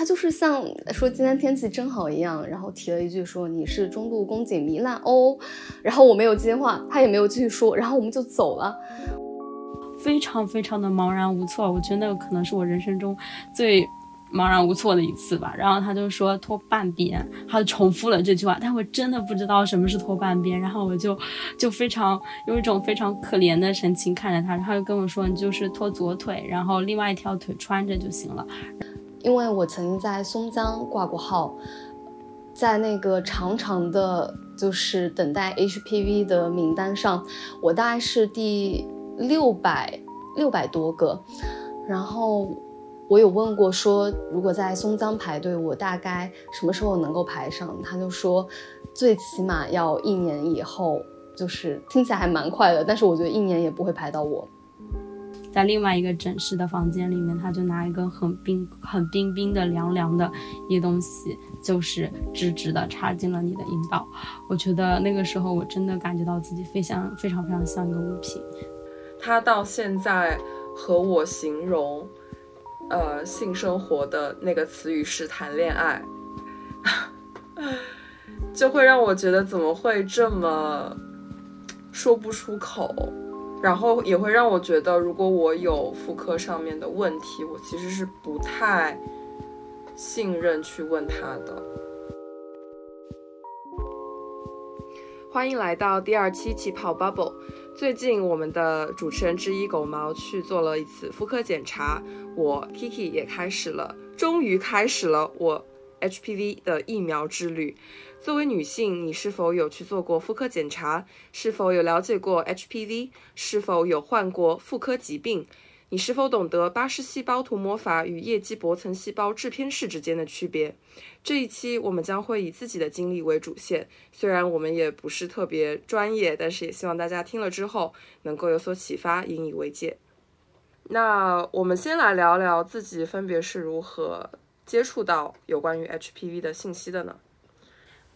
他就是像说今天天气真好一样，然后提了一句说你是中度宫颈糜烂哦，然后我没有接话，他也没有继续说，然后我们就走了，非常非常的茫然无措。我觉得那可能是我人生中最。茫然无措的一次吧，然后他就说拖半边，他就重复了这句话，但我真的不知道什么是拖半边，然后我就就非常用一种非常可怜的神情看着他，然后就跟我说你就是拖左腿，然后另外一条腿穿着就行了。因为我曾经在松江挂过号，在那个长长的就是等待 HPV 的名单上，我大概是第六百六百多个，然后。我有问过，说如果在松江排队，我大概什么时候能够排上？他就说，最起码要一年以后，就是听起来还蛮快的，但是我觉得一年也不会排到我。在另外一个诊室的房间里面，他就拿一根很冰、很冰冰的、凉凉的一东西，就是直直的插进了你的阴道。我觉得那个时候我真的感觉到自己非常、非常、非常像一个物品。他到现在和我形容。呃，性生活的那个词语是谈恋爱，就会让我觉得怎么会这么说不出口，然后也会让我觉得，如果我有妇科上面的问题，我其实是不太信任去问他的。欢迎来到第二期气泡 bubble。最近我们的主持人之一狗毛去做了一次妇科检查，我 Kiki 也开始了，终于开始了我 HPV 的疫苗之旅。作为女性，你是否有去做过妇科检查？是否有了解过 HPV？是否有患过妇科疾病？你是否懂得巴氏细胞涂抹法与液基薄层细胞制片室之间的区别？这一期我们将会以自己的经历为主线，虽然我们也不是特别专业，但是也希望大家听了之后能够有所启发，引以为戒。那我们先来聊聊自己分别是如何接触到有关于 HPV 的信息的呢？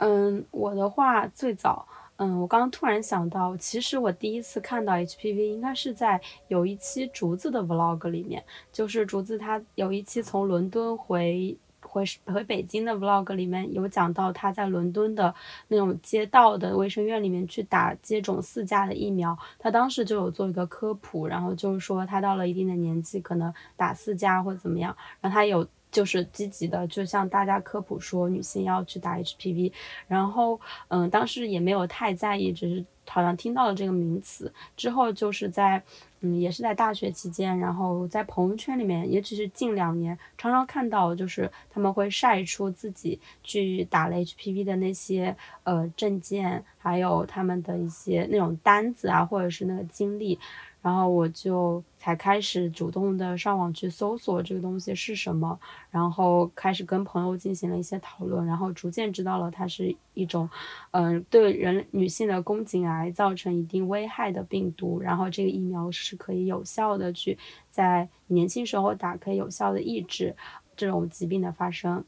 嗯，我的话最早。嗯，我刚刚突然想到，其实我第一次看到 HPV 应该是在有一期竹子的 vlog 里面，就是竹子他有一期从伦敦回回回北京的 vlog 里面有讲到他在伦敦的那种街道的卫生院里面去打接种四价的疫苗，他当时就有做一个科普，然后就是说他到了一定的年纪可能打四价或者怎么样，然后他有。就是积极的，就向大家科普说女性要去打 HPV，然后嗯，当时也没有太在意，只是好像听到了这个名词之后，就是在嗯，也是在大学期间，然后在朋友圈里面，也只是近两年，常常看到就是他们会晒出自己去打了 HPV 的那些呃证件，还有他们的一些那种单子啊，或者是那个经历。然后我就才开始主动的上网去搜索这个东西是什么，然后开始跟朋友进行了一些讨论，然后逐渐知道了它是一种，嗯，对人女性的宫颈癌造成一定危害的病毒，然后这个疫苗是可以有效的去在年轻时候打，可以有效的抑制这种疾病的发生。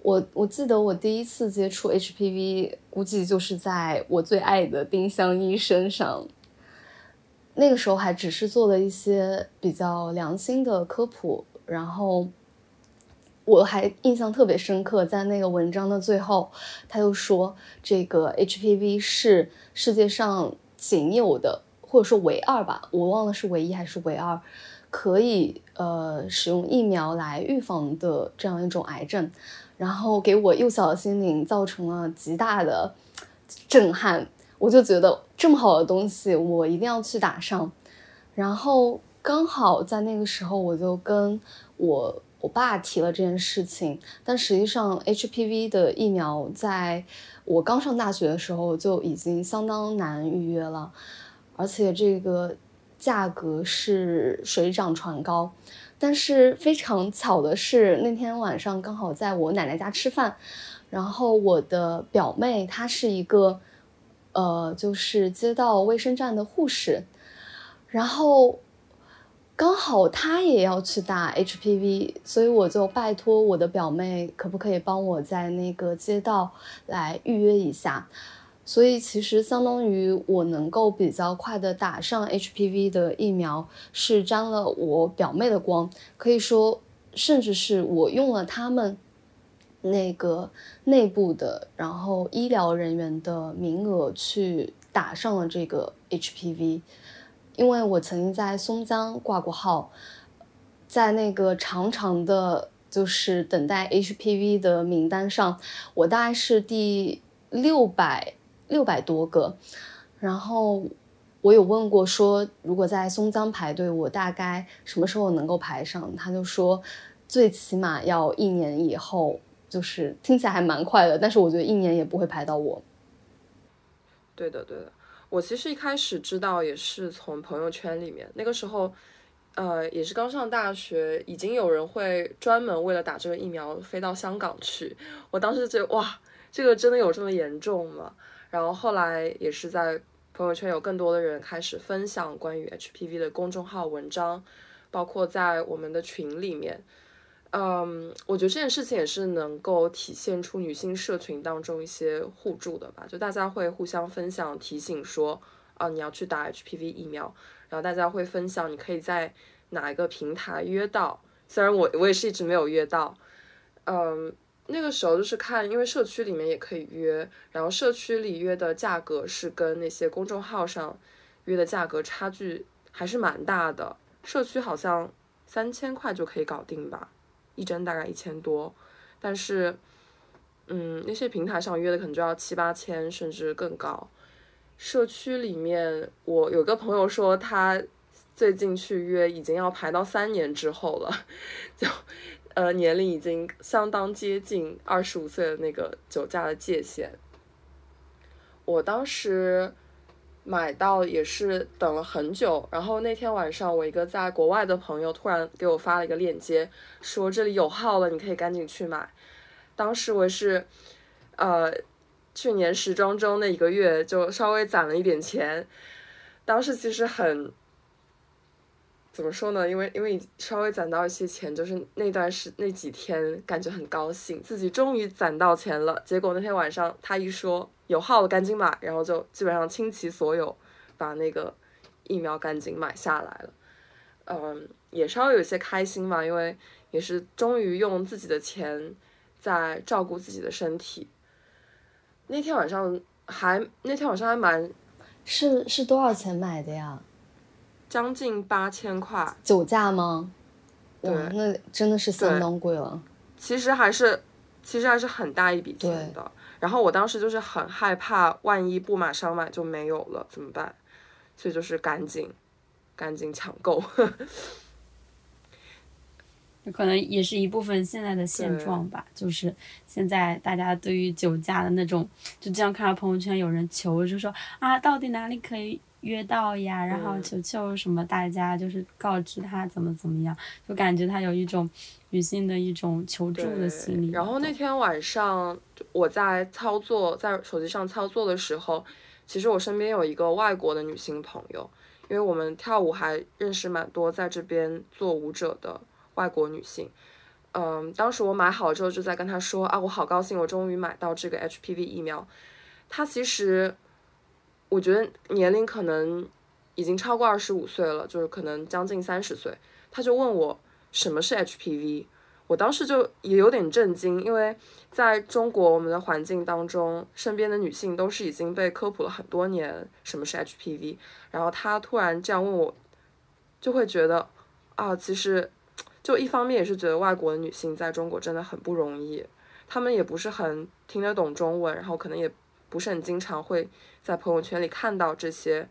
我我记得我第一次接触 HPV，估计就是在我最爱的丁香医身上。那个时候还只是做了一些比较良心的科普，然后我还印象特别深刻，在那个文章的最后，他又说这个 HPV 是世界上仅有的，或者说唯二吧，我忘了是唯一还是唯二，可以呃使用疫苗来预防的这样一种癌症，然后给我幼小的心灵造成了极大的震撼。我就觉得这么好的东西，我一定要去打上。然后刚好在那个时候，我就跟我我爸提了这件事情。但实际上，HPV 的疫苗在我刚上大学的时候就已经相当难预约了，而且这个价格是水涨船高。但是非常巧的是，那天晚上刚好在我奶奶家吃饭，然后我的表妹她是一个。呃，就是街道卫生站的护士，然后刚好她也要去打 HPV，所以我就拜托我的表妹，可不可以帮我在那个街道来预约一下？所以其实相当于我能够比较快的打上 HPV 的疫苗，是沾了我表妹的光，可以说，甚至是我用了他们那个内部的，然后医疗人员的名额去打上了这个 HPV，因为我曾经在松江挂过号，在那个长长的，就是等待 HPV 的名单上，我大概是第六百六百多个，然后我有问过说，如果在松江排队，我大概什么时候能够排上？他就说，最起码要一年以后。就是听起来还蛮快的，但是我觉得一年也不会排到我。对的，对的。我其实一开始知道也是从朋友圈里面，那个时候，呃，也是刚上大学，已经有人会专门为了打这个疫苗飞到香港去。我当时觉得哇，这个真的有这么严重吗？然后后来也是在朋友圈有更多的人开始分享关于 HPV 的公众号文章，包括在我们的群里面。嗯，我觉得这件事情也是能够体现出女性社群当中一些互助的吧，就大家会互相分享提醒说，啊，你要去打 HPV 疫苗，然后大家会分享你可以在哪一个平台约到，虽然我我也是一直没有约到，嗯，那个时候就是看，因为社区里面也可以约，然后社区里约的价格是跟那些公众号上约的价格差距还是蛮大的，社区好像三千块就可以搞定吧。一针大概一千多，但是，嗯，那些平台上约的可能就要七八千，甚至更高。社区里面，我有个朋友说，他最近去约，已经要排到三年之后了，就，呃，年龄已经相当接近二十五岁的那个酒驾的界限。我当时。买到也是等了很久，然后那天晚上我一个在国外的朋友突然给我发了一个链接，说这里有号了，你可以赶紧去买。当时我是，呃，去年时装周那一个月就稍微攒了一点钱，当时其实很。怎么说呢？因为因为稍微攒到一些钱，就是那段时那几天感觉很高兴，自己终于攒到钱了。结果那天晚上他一说有号了，赶紧买，然后就基本上倾其所有把那个疫苗赶紧买下来了。嗯，也稍微有些开心吧，因为也是终于用自己的钱在照顾自己的身体。那天晚上还那天晚上还蛮是是多少钱买的呀？将近八千块，酒驾吗？对，那真的是相当贵了。其实还是，其实还是很大一笔钱的。然后我当时就是很害怕，万一不马上买就没有了怎么办？所以就是赶紧，赶紧抢购。可能也是一部分现在的现状吧，就是现在大家对于酒驾的那种，就这样看到朋友圈有人求，就说啊，到底哪里可以？约到呀，然后求求什么大家就是告知他怎么怎么样，就感觉他有一种女性的一种求助的心理。然后那天晚上我在操作在手机上操作的时候，其实我身边有一个外国的女性朋友，因为我们跳舞还认识蛮多在这边做舞者的外国女性。嗯，当时我买好之后就在跟她说啊，我好高兴，我终于买到这个 HPV 疫苗。她其实。我觉得年龄可能已经超过二十五岁了，就是可能将近三十岁。他就问我什么是 HPV，我当时就也有点震惊，因为在中国我们的环境当中，身边的女性都是已经被科普了很多年什么是 HPV，然后他突然这样问我，就会觉得啊，其实就一方面也是觉得外国的女性在中国真的很不容易，她们也不是很听得懂中文，然后可能也不是很经常会。在朋友圈里看到这些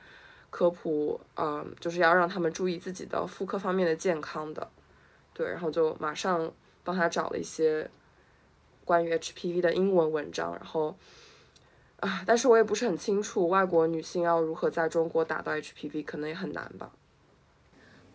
科普，嗯，就是要让他们注意自己的妇科方面的健康的，对，然后就马上帮他找了一些关于 HPV 的英文文章，然后啊，但是我也不是很清楚外国女性要如何在中国打到 HPV，可能也很难吧。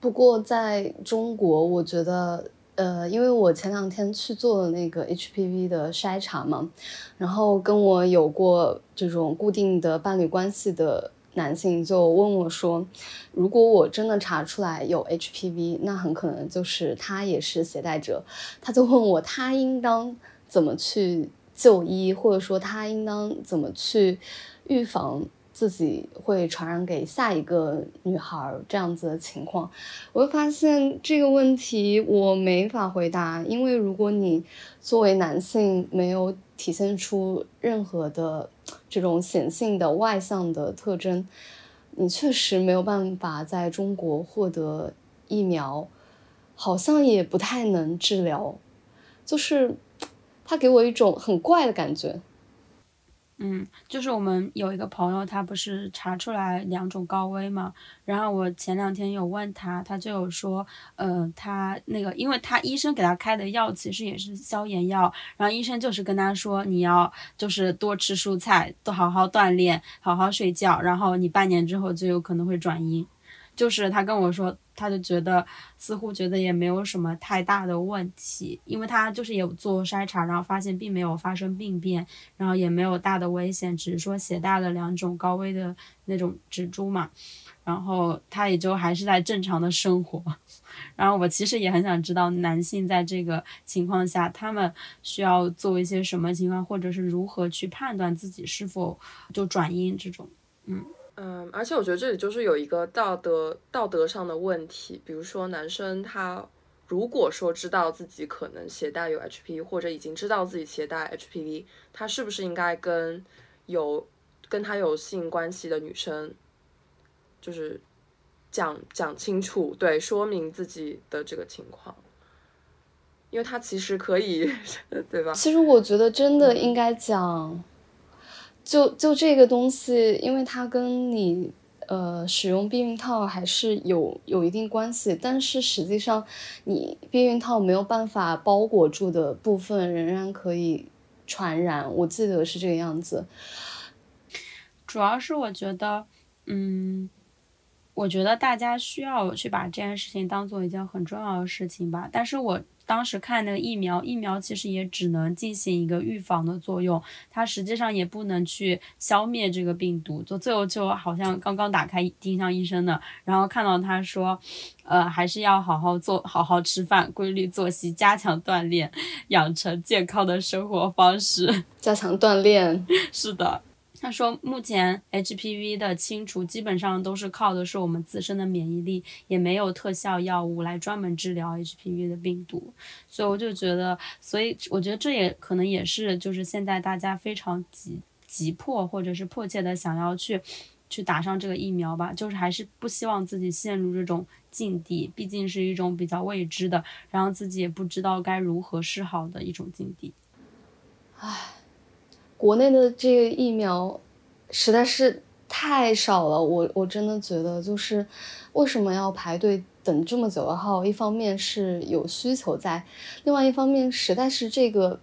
不过在中国，我觉得。呃，因为我前两天去做了那个 HPV 的筛查嘛，然后跟我有过这种固定的伴侣关系的男性就问我说，如果我真的查出来有 HPV，那很可能就是他也是携带者，他就问我他应当怎么去就医，或者说他应当怎么去预防自己会传染给下一个女孩这样子的情况，我会发现这个问题我没法回答，因为如果你作为男性没有体现出任何的这种显性的外向的特征，你确实没有办法在中国获得疫苗，好像也不太能治疗，就是他给我一种很怪的感觉。嗯，就是我们有一个朋友，他不是查出来两种高危嘛？然后我前两天有问他，他就有说，呃，他那个，因为他医生给他开的药其实也是消炎药，然后医生就是跟他说，你要就是多吃蔬菜，多好好锻炼，好好睡觉，然后你半年之后就有可能会转阴。就是他跟我说。他就觉得似乎觉得也没有什么太大的问题，因为他就是有做筛查，然后发现并没有发生病变，然后也没有大的危险，只是说携带了两种高危的那种植株嘛，然后他也就还是在正常的生活。然后我其实也很想知道男性在这个情况下，他们需要做一些什么情况，或者是如何去判断自己是否就转阴这种，嗯。嗯，而且我觉得这里就是有一个道德道德上的问题，比如说男生他如果说知道自己可能携带有 HPV，或者已经知道自己携带 HPV，他是不是应该跟有跟他有性关系的女生，就是讲讲清楚，对，说明自己的这个情况，因为他其实可以，对吧？其实我觉得真的应该讲。就就这个东西，因为它跟你呃使用避孕套还是有有一定关系，但是实际上你避孕套没有办法包裹住的部分仍然可以传染，我记得是这个样子。主要是我觉得，嗯，我觉得大家需要去把这件事情当做一件很重要的事情吧，但是我。当时看那个疫苗，疫苗其实也只能进行一个预防的作用，它实际上也不能去消灭这个病毒。就最后就好像刚刚打开丁香医生的，然后看到他说，呃，还是要好好做，好好吃饭，规律作息，加强锻炼，养成健康的生活方式，加强锻炼，是的。他说，目前 HPV 的清除基本上都是靠的是我们自身的免疫力，也没有特效药物来专门治疗 HPV 的病毒，所以我就觉得，所以我觉得这也可能也是就是现在大家非常急急迫或者是迫切的想要去去打上这个疫苗吧，就是还是不希望自己陷入这种境地，毕竟是一种比较未知的，然后自己也不知道该如何是好的一种境地，唉。国内的这个疫苗实在是太少了，我我真的觉得就是为什么要排队等这么久？然后一方面是有需求在，另外一方面实在是这个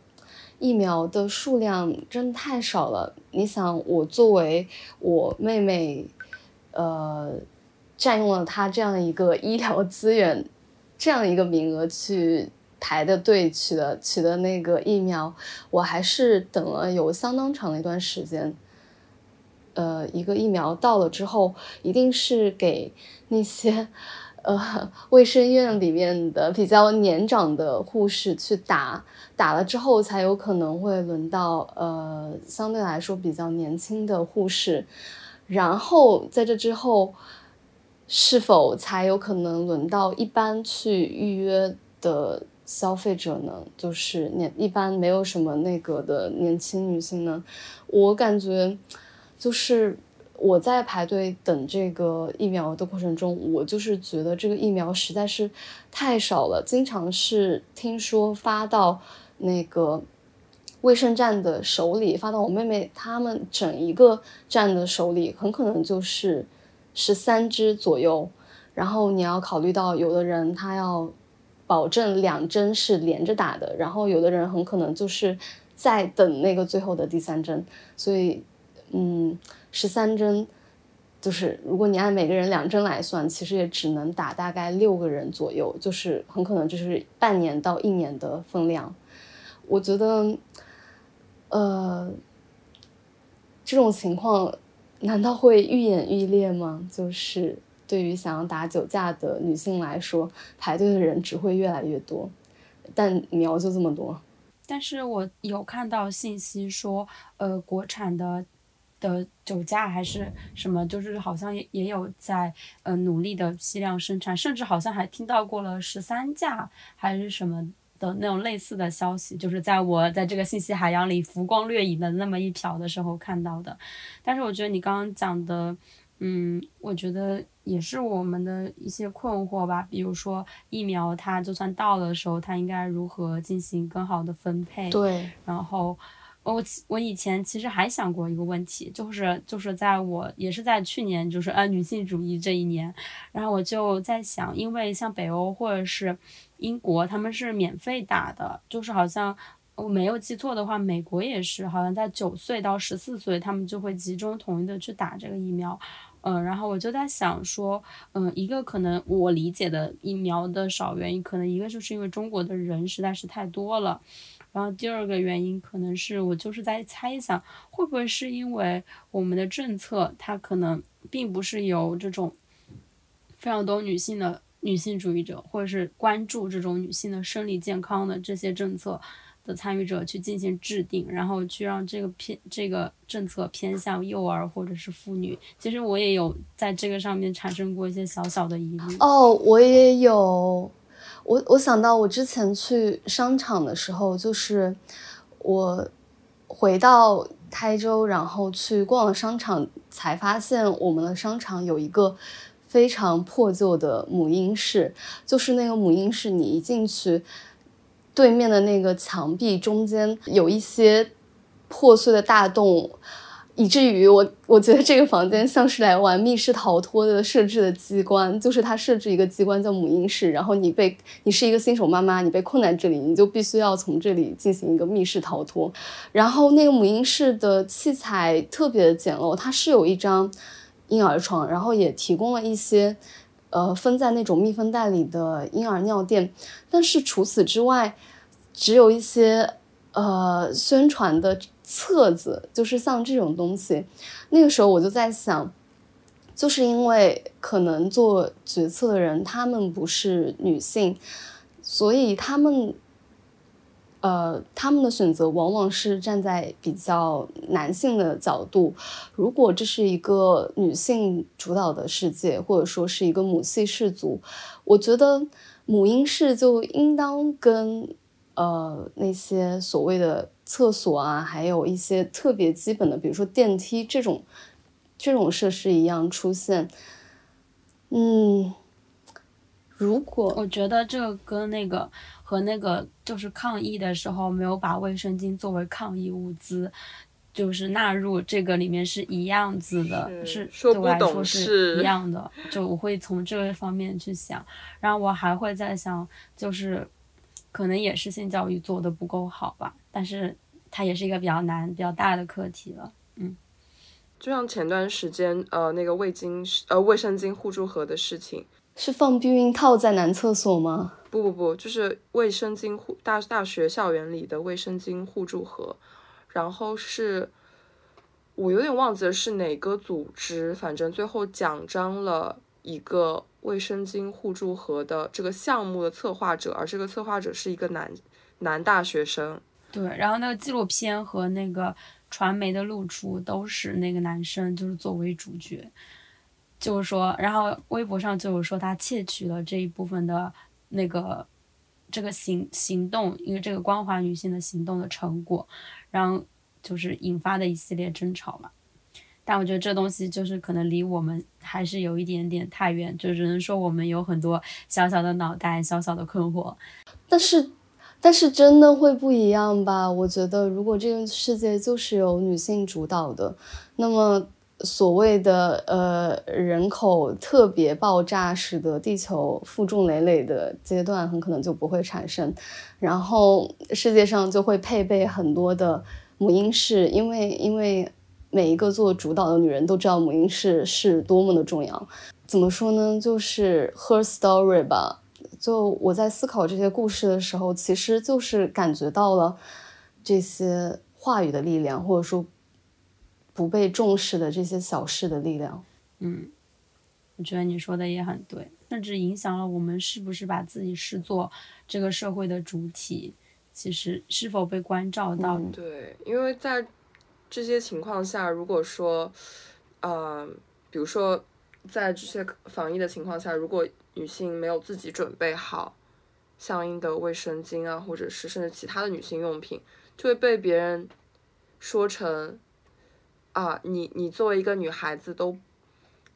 疫苗的数量真的太少了。你想，我作为我妹妹，呃，占用了她这样一个医疗资源，这样一个名额去。排的队取的取的那个疫苗，我还是等了有相当长的一段时间。呃，一个疫苗到了之后，一定是给那些呃卫生院里面的比较年长的护士去打，打了之后才有可能会轮到呃相对来说比较年轻的护士，然后在这之后，是否才有可能轮到一般去预约的？消费者呢，就是年一般没有什么那个的年轻女性呢，我感觉，就是我在排队等这个疫苗的过程中，我就是觉得这个疫苗实在是太少了，经常是听说发到那个卫生站的手里，发到我妹妹他们整一个站的手里，很可能就是十三支左右，然后你要考虑到有的人他要。保证两针是连着打的，然后有的人很可能就是在等那个最后的第三针，所以，嗯，十三针就是如果你按每个人两针来算，其实也只能打大概六个人左右，就是很可能就是半年到一年的分量。我觉得，呃，这种情况难道会愈演愈烈吗？就是。对于想要打酒驾的女性来说，排队的人只会越来越多，但苗就这么多。但是我有看到信息说，呃，国产的的酒驾还是什么，就是好像也也有在呃努力的批量生产，甚至好像还听到过了十三架还是什么的那种类似的消息，就是在我在这个信息海洋里浮光掠影的那么一瞟的时候看到的。但是我觉得你刚刚讲的，嗯，我觉得也是我们的一些困惑吧，比如说疫苗它就算到的时候，它应该如何进行更好的分配？对，然后。我我以前其实还想过一个问题，就是就是在我也是在去年，就是呃女性主义这一年，然后我就在想，因为像北欧或者是英国，他们是免费打的，就是好像我没有记错的话，美国也是，好像在九岁到十四岁，他们就会集中统一的去打这个疫苗，嗯，然后我就在想说，嗯，一个可能我理解的疫苗的少原因，可能一个就是因为中国的人实在是太多了。然后第二个原因可能是我就是在猜想，会不会是因为我们的政策它可能并不是由这种非常多女性的女性主义者，或者是关注这种女性的生理健康的这些政策的参与者去进行制定，然后去让这个偏这个政策偏向幼儿或者是妇女。其实我也有在这个上面产生过一些小小的疑虑。哦，我也有。我我想到我之前去商场的时候，就是我回到台州，然后去逛了商场，才发现我们的商场有一个非常破旧的母婴室，就是那个母婴室，你一进去，对面的那个墙壁中间有一些破碎的大洞。以至于我我觉得这个房间像是来玩密室逃脱的设置的机关，就是它设置一个机关叫母婴室，然后你被你是一个新手妈妈，你被困在这里，你就必须要从这里进行一个密室逃脱。然后那个母婴室的器材特别的简陋，它是有一张婴儿床，然后也提供了一些呃分在那种密封袋里的婴儿尿垫，但是除此之外，只有一些呃宣传的。册子就是像这种东西，那个时候我就在想，就是因为可能做决策的人他们不是女性，所以他们，呃，他们的选择往往是站在比较男性的角度。如果这是一个女性主导的世界，或者说是一个母系氏族，我觉得母婴室就应当跟呃那些所谓的。厕所啊，还有一些特别基本的，比如说电梯这种这种设施一样出现。嗯，如果我觉得这跟那个和那个就是抗疫的时候没有把卫生巾作为抗疫物资，就是纳入这个里面是一样子的，是对我来说是一样的。就我会从这个方面去想，然后我还会在想，就是可能也是性教育做的不够好吧。但是它也是一个比较难、比较大的课题了，嗯，就像前段时间，呃，那个卫巾呃卫生巾互助盒的事情，是放避孕套在男厕所吗？不不不，就是卫生巾互大大学校园里的卫生巾互助盒，然后是，我有点忘记了是哪个组织，反正最后奖章了一个卫生巾互助盒的这个项目的策划者，而这个策划者是一个男男大学生。对，然后那个纪录片和那个传媒的露出都是那个男生，就是作为主角，就是说，然后微博上就有说他窃取了这一部分的那个这个行行动，因为这个光华女性的行动的成果，然后就是引发的一系列争吵嘛。但我觉得这东西就是可能离我们还是有一点点太远，就只能说我们有很多小小的脑袋、小小的困惑，但是。但是真的会不一样吧？我觉得，如果这个世界就是由女性主导的，那么所谓的呃人口特别爆炸，使得地球负重累累的阶段很可能就不会产生，然后世界上就会配备很多的母婴室，因为因为每一个做主导的女人都知道母婴室是多么的重要。怎么说呢？就是 her story 吧。就我在思考这些故事的时候，其实就是感觉到了这些话语的力量，或者说不被重视的这些小事的力量。嗯，我觉得你说的也很对，甚至影响了我们是不是把自己视作这个社会的主体，其实是否被关照到。对，因为在这些情况下，如果说，呃，比如说在这些防疫的情况下，如果女性没有自己准备好相应的卫生巾啊，或者是甚至其他的女性用品，就会被别人说成啊，你你作为一个女孩子都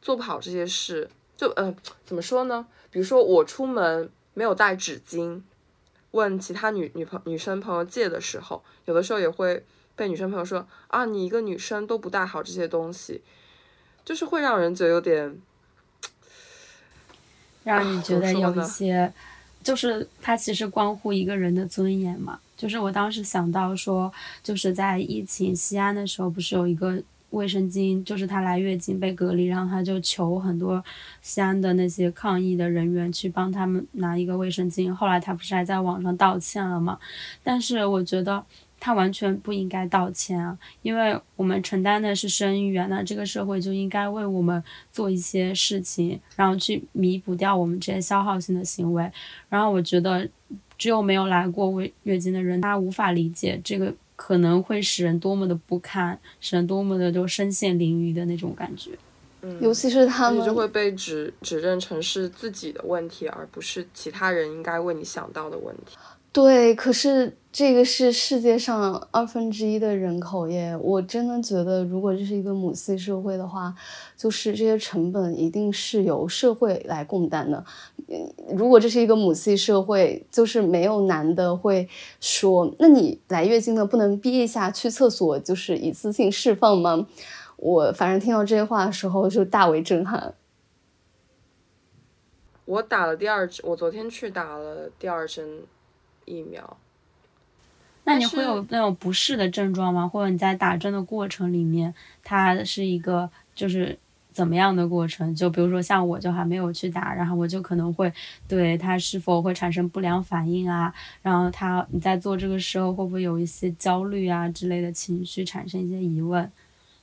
做不好这些事，就呃怎么说呢？比如说我出门没有带纸巾，问其他女女朋女生朋友借的时候，有的时候也会。被女生朋友说啊，你一个女生都不带好这些东西，就是会让人觉得有点，让你觉得有一些，就是它其实关乎一个人的尊严嘛。就是我当时想到说，就是在疫情西安的时候，不是有一个卫生巾，就是她来月经被隔离，然后她就求很多西安的那些抗疫的人员去帮他们拿一个卫生巾。后来她不是还在网上道歉了吗？但是我觉得。他完全不应该道歉啊，因为我们承担的是生育啊，那这个社会就应该为我们做一些事情，然后去弥补掉我们这些消耗性的行为。然后我觉得，只有没有来过月月经的人，他无法理解这个可能会使人多么的不堪，使人多么的就身陷囹圄的那种感觉。嗯，尤其是他们就会被指指认成是自己的问题，而不是其他人应该为你想到的问题。对，可是这个是世界上二分之一的人口耶！我真的觉得，如果这是一个母系社会的话，就是这些成本一定是由社会来共担的。如果这是一个母系社会，就是没有男的会说：“那你来月经了，不能憋一下去厕所，就是一次性释放吗？”我反正听到这些话的时候就大为震撼。我打了第二针，我昨天去打了第二针。疫苗，那你会有那种不适的症状吗？或者你在打针的过程里面，它是一个就是怎么样的过程？就比如说像我就还没有去打，然后我就可能会对它是否会产生不良反应啊？然后它你在做这个时候会不会有一些焦虑啊之类的情绪产生一些疑问？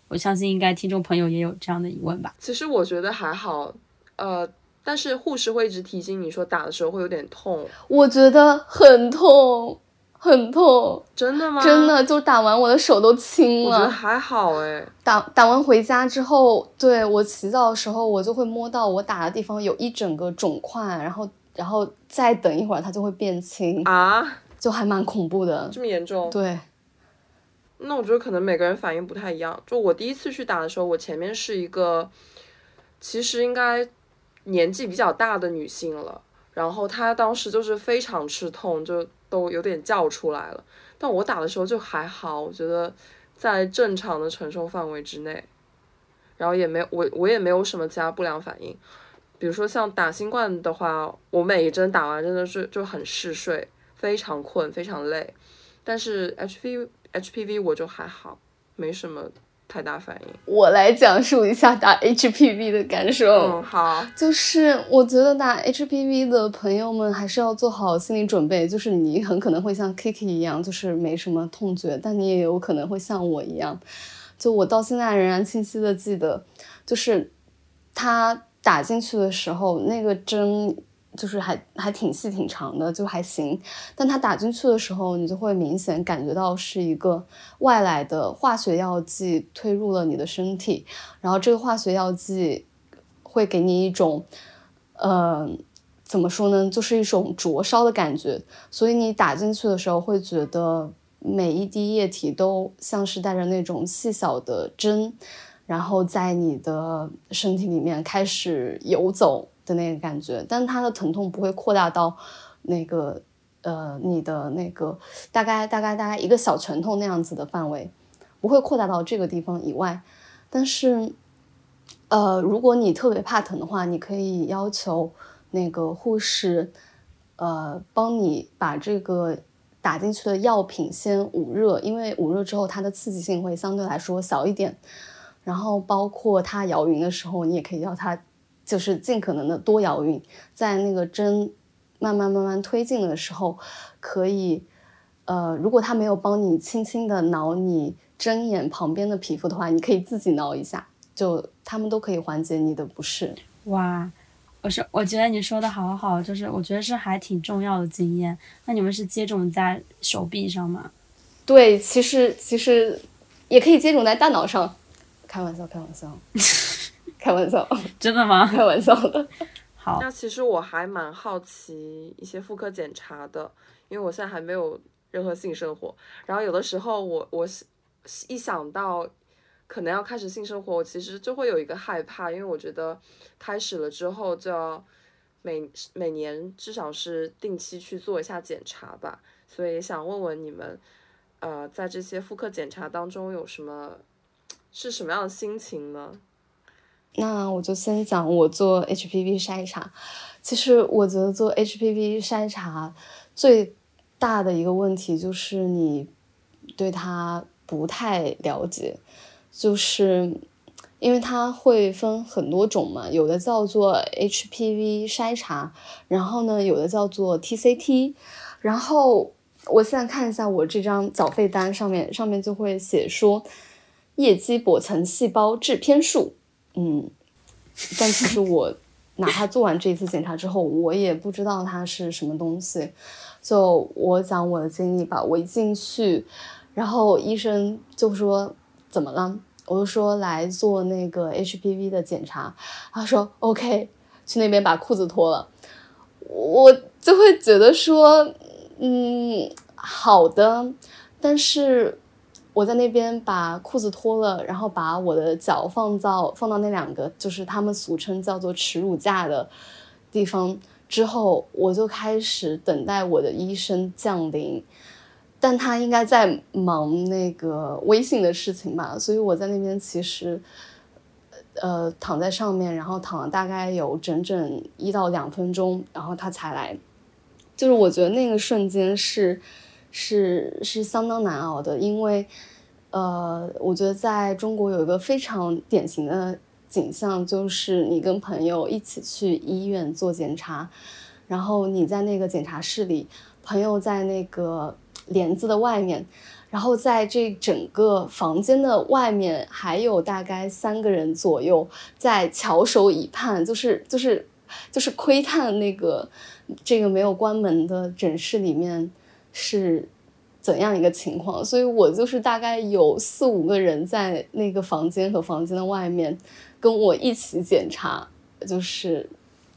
我相信应该听众朋友也有这样的疑问吧。其实我觉得还好，呃。但是护士会一直提醒你说打的时候会有点痛，我觉得很痛，很痛，真的吗？真的，就打完我的手都青了。我觉得还好哎。打打完回家之后，对我洗澡的时候，我就会摸到我打的地方有一整个肿块，然后然后再等一会儿它就会变青啊，就还蛮恐怖的。这么严重？对。那我觉得可能每个人反应不太一样。就我第一次去打的时候，我前面是一个，其实应该。年纪比较大的女性了，然后她当时就是非常吃痛，就都有点叫出来了。但我打的时候就还好，我觉得在正常的承受范围之内，然后也没我我也没有什么其他不良反应。比如说像打新冠的话，我每一针打完真的是就很嗜睡，非常困，非常累。但是 HPV HPV 我就还好，没什么。太大反应，我来讲述一下打 HPV 的感受。嗯，好，就是我觉得打 HPV 的朋友们还是要做好心理准备，就是你很可能会像 Kiki 一样，就是没什么痛觉，但你也有可能会像我一样，就我到现在仍然清晰的记得，就是他打进去的时候那个针。就是还还挺细挺长的，就还行。但它打进去的时候，你就会明显感觉到是一个外来的化学药剂推入了你的身体，然后这个化学药剂会给你一种，呃，怎么说呢，就是一种灼烧的感觉。所以你打进去的时候，会觉得每一滴液体都像是带着那种细小的针，然后在你的身体里面开始游走。的那个感觉，但它的疼痛不会扩大到那个呃你的那个大概大概大概一个小拳头那样子的范围，不会扩大到这个地方以外。但是呃，如果你特别怕疼的话，你可以要求那个护士呃帮你把这个打进去的药品先捂热，因为捂热之后它的刺激性会相对来说小一点。然后包括它摇匀的时候，你也可以要它。就是尽可能的多摇匀，在那个针慢慢慢慢推进的时候，可以，呃，如果他没有帮你轻轻的挠你针眼旁边的皮肤的话，你可以自己挠一下，就他们都可以缓解你的不适。哇，我是我觉得你说的好好，就是我觉得是还挺重要的经验。那你们是接种在手臂上吗？对，其实其实也可以接种在大脑上。开玩笑，开玩笑，开玩笑，真的吗？开玩笑的。好，那其实我还蛮好奇一些妇科检查的，因为我现在还没有任何性生活。然后有的时候我我一想到可能要开始性生活，我其实就会有一个害怕，因为我觉得开始了之后就要每每年至少是定期去做一下检查吧。所以想问问你们，呃，在这些妇科检查当中有什么？是什么样的心情呢？那我就先讲我做 HPV 筛查。其实我觉得做 HPV 筛查最大的一个问题就是你对它不太了解，就是因为它会分很多种嘛，有的叫做 HPV 筛查，然后呢有的叫做 TCT，然后我现在看一下我这张缴费单上面，上面就会写说。叶基薄层细胞制片数，嗯，但其实我 哪怕做完这一次检查之后，我也不知道它是什么东西。就我讲我的经历吧，我一进去，然后医生就说怎么了？我就说来做那个 HPV 的检查。他说 OK，去那边把裤子脱了。我就会觉得说，嗯，好的，但是。我在那边把裤子脱了，然后把我的脚放到放到那两个就是他们俗称叫做耻辱架的地方之后，我就开始等待我的医生降临，但他应该在忙那个微信的事情吧，所以我在那边其实呃躺在上面，然后躺了大概有整整一到两分钟，然后他才来，就是我觉得那个瞬间是。是是相当难熬的，因为，呃，我觉得在中国有一个非常典型的景象，就是你跟朋友一起去医院做检查，然后你在那个检查室里，朋友在那个帘子的外面，然后在这整个房间的外面还有大概三个人左右在翘首以盼，就是就是就是窥探那个这个没有关门的诊室里面。是怎样一个情况？所以我就是大概有四五个人在那个房间和房间的外面跟我一起检查，就是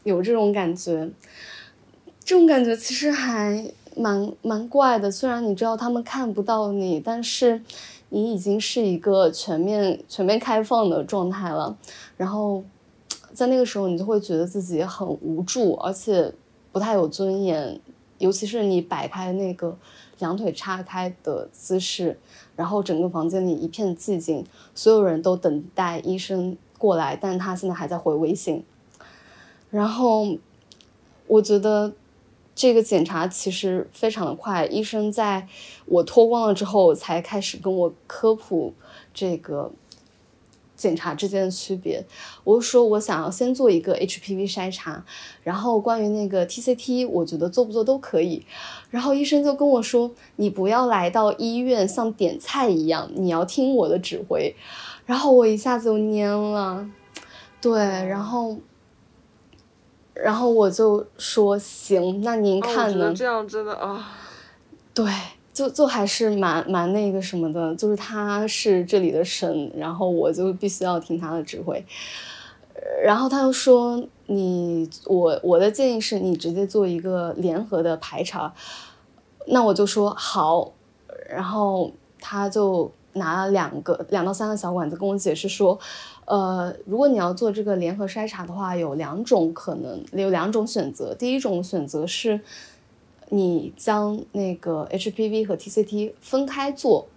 有这种感觉。这种感觉其实还蛮蛮怪的。虽然你知道他们看不到你，但是你已经是一个全面全面开放的状态了。然后在那个时候，你就会觉得自己很无助，而且不太有尊严。尤其是你摆开那个两腿叉开的姿势，然后整个房间里一片寂静，所有人都等待医生过来，但他现在还在回微信。然后我觉得这个检查其实非常的快，医生在我脱光了之后才开始跟我科普这个。检查之间的区别，我就说我想要先做一个 HPV 筛查，然后关于那个 TCT，我觉得做不做都可以。然后医生就跟我说，你不要来到医院像点菜一样，你要听我的指挥。然后我一下子就蔫了，对，然后，然后我就说行，那您看呢？这样真的啊，对。就就还是蛮蛮那个什么的，就是他是这里的神，然后我就必须要听他的指挥。然后他又说：“你我我的建议是你直接做一个联合的排查。”那我就说好。然后他就拿了两个两到三个小管子跟我解释说：“呃，如果你要做这个联合筛查的话，有两种可能，有两种选择。第一种选择是。”你将那个 HPV 和 TCT 分开做，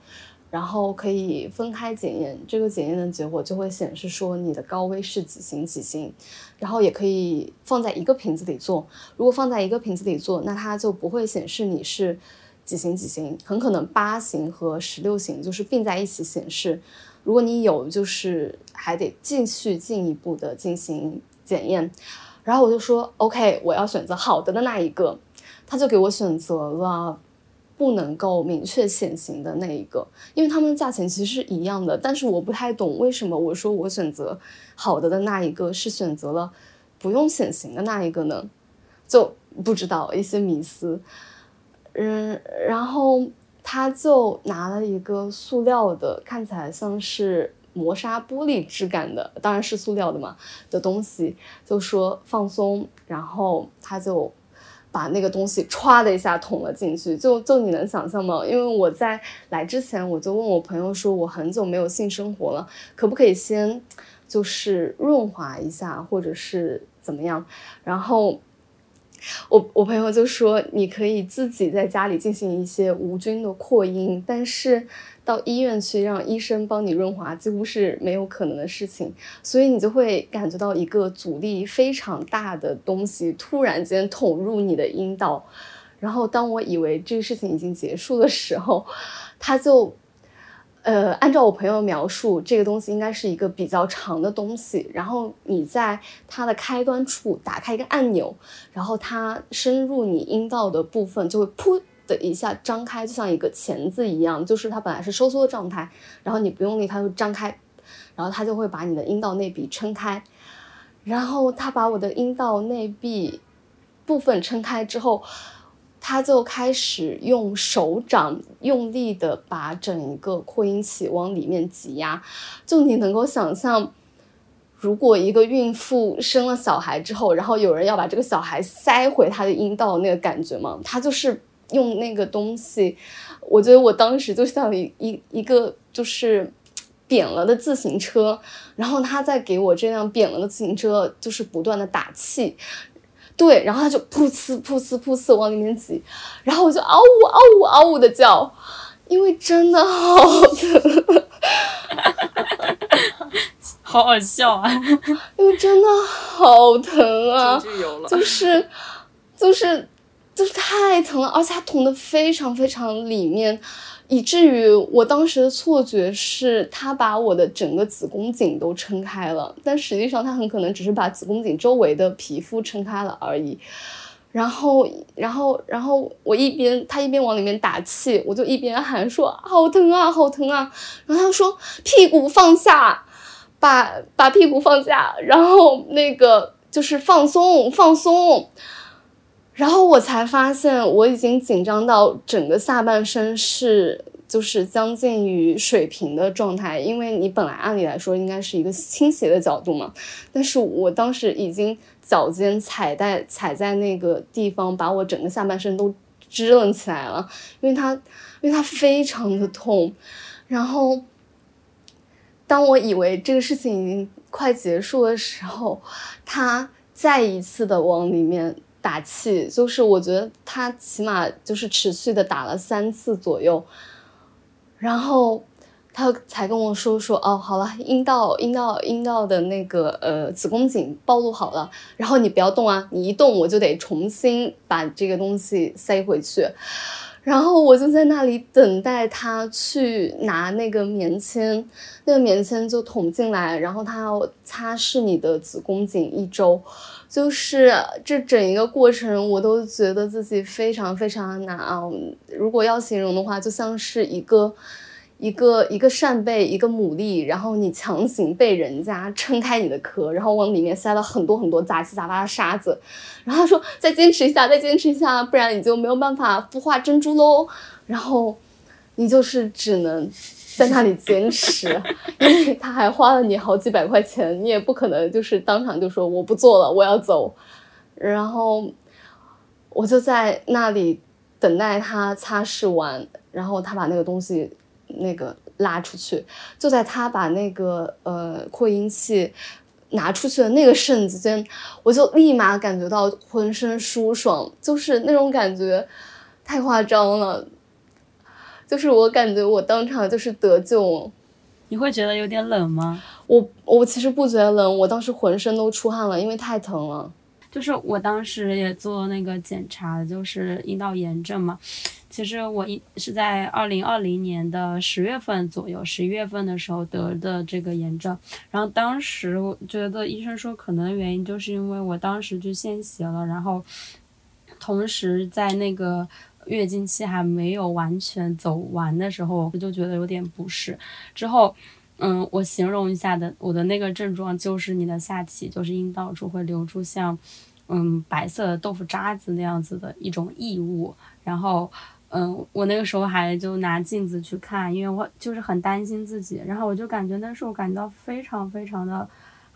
然后可以分开检验，这个检验的结果就会显示说你的高危是几型几型，然后也可以放在一个瓶子里做。如果放在一个瓶子里做，那它就不会显示你是几型几型，很可能八型和十六型就是并在一起显示。如果你有，就是还得继续进一步的进行检验。然后我就说 OK，我要选择好的的那一个。他就给我选择了不能够明确显形的那一个，因为他们价钱其实是一样的，但是我不太懂为什么我说我选择好的的那一个是选择了不用显形的那一个呢？就不知道一些迷思。嗯，然后他就拿了一个塑料的，看起来像是磨砂玻璃质感的，当然是塑料的嘛的东西，就说放松，然后他就。把那个东西歘的一下捅了进去，就就你能想象吗？因为我在来之前，我就问我朋友说，我很久没有性生活了，可不可以先就是润滑一下，或者是怎么样？然后。我我朋友就说，你可以自己在家里进行一些无菌的扩音，但是到医院去让医生帮你润滑，几乎是没有可能的事情。所以你就会感觉到一个阻力非常大的东西突然间捅入你的阴道，然后当我以为这个事情已经结束的时候，他就。呃，按照我朋友描述，这个东西应该是一个比较长的东西，然后你在它的开端处打开一个按钮，然后它深入你阴道的部分就会噗的一下张开，就像一个钳子一样，就是它本来是收缩的状态，然后你不用力它就张开，然后它就会把你的阴道内壁撑开，然后它把我的阴道内壁部分撑开之后。他就开始用手掌用力的把整一个扩音器往里面挤压，就你能够想象，如果一个孕妇生了小孩之后，然后有人要把这个小孩塞回她的阴道那个感觉吗？他就是用那个东西，我觉得我当时就像一一一个就是扁了的自行车，然后他在给我这辆扁了的自行车就是不断的打气。对，然后他就噗呲噗呲噗呲往里面挤，然后我就嗷呜嗷呜嗷呜的叫，因为真的好。疼，好好笑啊！因为真的好疼啊，就是就是就是太疼了，而且它捅的非常非常里面。以至于我当时的错觉是，他把我的整个子宫颈都撑开了，但实际上他很可能只是把子宫颈周围的皮肤撑开了而已。然后，然后，然后我一边他一边往里面打气，我就一边喊说：“好疼啊，好疼啊！”然后他说：“屁股放下，把把屁股放下，然后那个就是放松，放松。”然后我才发现，我已经紧张到整个下半身是就是将近于水平的状态，因为你本来按理来说应该是一个倾斜的角度嘛，但是我当时已经脚尖踩在踩在那个地方，把我整个下半身都支棱起来了，因为它因为它非常的痛。然后当我以为这个事情已经快结束的时候，它再一次的往里面。打气，就是我觉得他起码就是持续的打了三次左右，然后他才跟我说说哦，好了，阴道阴道阴道的那个呃子宫颈暴露好了，然后你不要动啊，你一动我就得重新把这个东西塞回去。然后我就在那里等待他去拿那个棉签，那个棉签就捅进来，然后他要擦拭你的子宫颈一周，就是这整一个过程，我都觉得自己非常非常难啊。如果要形容的话，就像是一个。一个一个扇贝，一个牡蛎，然后你强行被人家撑开你的壳，然后往里面塞了很多很多杂七杂八的沙子，然后他说再坚持一下，再坚持一下，不然你就没有办法孵化珍珠喽。然后你就是只能在那里坚持，因为他还花了你好几百块钱，你也不可能就是当场就说我不做了，我要走。然后我就在那里等待他擦拭完，然后他把那个东西。那个拉出去，就在他把那个呃扩音器拿出去的那个瞬间，我就立马感觉到浑身舒爽，就是那种感觉太夸张了，就是我感觉我当场就是得救。你会觉得有点冷吗？我我其实不觉得冷，我当时浑身都出汗了，因为太疼了。就是我当时也做那个检查，就是阴道炎症嘛。其实我一是在二零二零年的十月份左右，十一月份的时候得的这个炎症。然后当时我觉得医生说可能原因就是因为我当时就献血了，然后同时在那个月经期还没有完全走完的时候，我就觉得有点不适。之后，嗯，我形容一下的我的那个症状就是你的下体就是阴道处会流出像嗯白色的豆腐渣子那样子的一种异物，然后。嗯，我那个时候还就拿镜子去看，因为我就是很担心自己，然后我就感觉那时候感到非常非常的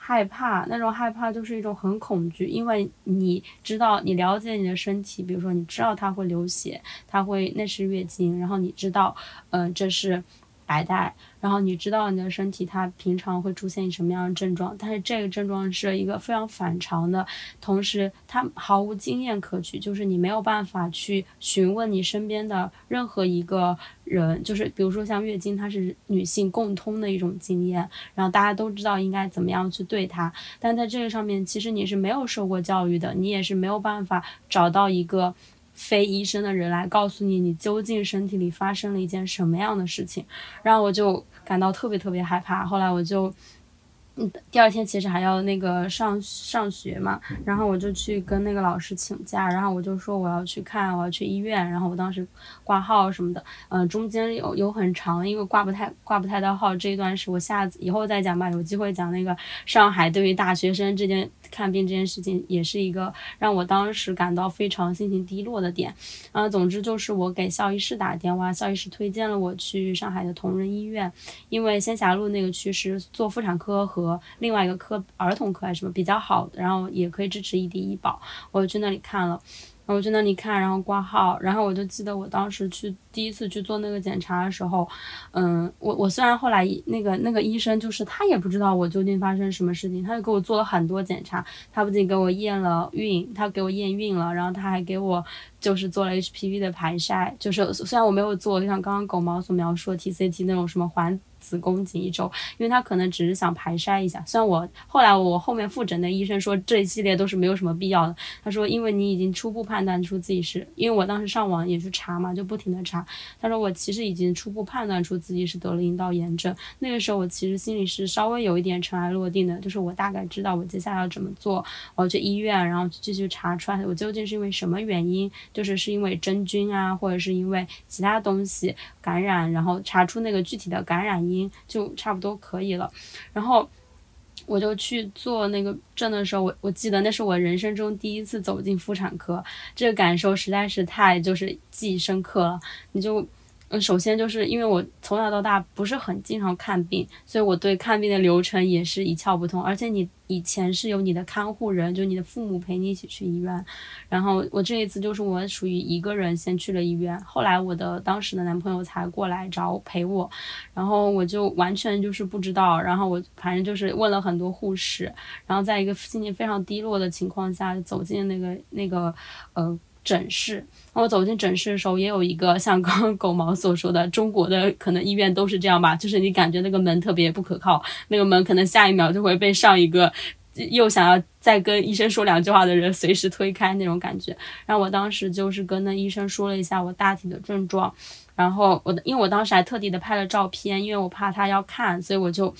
害怕，那种害怕就是一种很恐惧，因为你知道你了解你的身体，比如说你知道它会流血，它会那是月经，然后你知道，嗯，这是。白带，然后你知道你的身体它平常会出现什么样的症状，但是这个症状是一个非常反常的，同时它毫无经验可取，就是你没有办法去询问你身边的任何一个人，就是比如说像月经，它是女性共通的一种经验，然后大家都知道应该怎么样去对它，但在这个上面其实你是没有受过教育的，你也是没有办法找到一个。非医生的人来告诉你，你究竟身体里发生了一件什么样的事情，然后我就感到特别特别害怕。后来我就。嗯，第二天其实还要那个上上学嘛，然后我就去跟那个老师请假，然后我就说我要去看，我要去医院，然后我当时挂号什么的，嗯，中间有有很长，因为挂不太挂不太到号，这一段是我下次以后再讲吧，有机会讲那个上海对于大学生这件看病这件事情，也是一个让我当时感到非常心情低落的点，啊，总之就是我给校医室打电话，校医室推荐了我去上海的同仁医院，因为仙霞路那个区是做妇产科和。另外一个科儿童科还是什么比较好的，然后也可以支持异地医保，我去那里看了，然后我去那里看，然后挂号，然后我就记得我当时去第一次去做那个检查的时候，嗯，我我虽然后来那个那个医生就是他也不知道我究竟发生什么事情，他就给我做了很多检查，他不仅给我验了孕，他给我验孕了，然后他还给我就是做了 HPV 的排筛，就是虽然我没有做就像刚刚狗毛所描述的 TCT 那种什么环。子宫颈一周，因为他可能只是想排筛一下。虽然我后来我后面复诊的医生说这一系列都是没有什么必要的。他说，因为你已经初步判断出自己是，因为我当时上网也去查嘛，就不停的查。他说我其实已经初步判断出自己是得了阴道炎症。那个时候我其实心里是稍微有一点尘埃落定的，就是我大概知道我接下来要怎么做，我要去医院，然后继续查出来我究竟是因为什么原因，就是是因为真菌啊，或者是因为其他东西感染，然后查出那个具体的感染因。就差不多可以了，然后我就去做那个证的时候，我我记得那是我人生中第一次走进妇产科，这个感受实在是太就是记忆深刻了。你就嗯，首先就是因为我从小到大不是很经常看病，所以我对看病的流程也是一窍不通，而且你。以前是有你的看护人，就你的父母陪你一起去医院，然后我这一次就是我属于一个人先去了医院，后来我的当时的男朋友才过来找陪我，然后我就完全就是不知道，然后我反正就是问了很多护士，然后在一个心情非常低落的情况下走进那个那个呃。诊室，我走进诊室的时候，也有一个像刚刚狗毛所说的，中国的可能医院都是这样吧，就是你感觉那个门特别不可靠，那个门可能下一秒就会被上一个又想要再跟医生说两句话的人随时推开那种感觉。然后我当时就是跟那医生说了一下我大体的症状，然后我的因为我当时还特地的拍了照片，因为我怕他要看，所以我就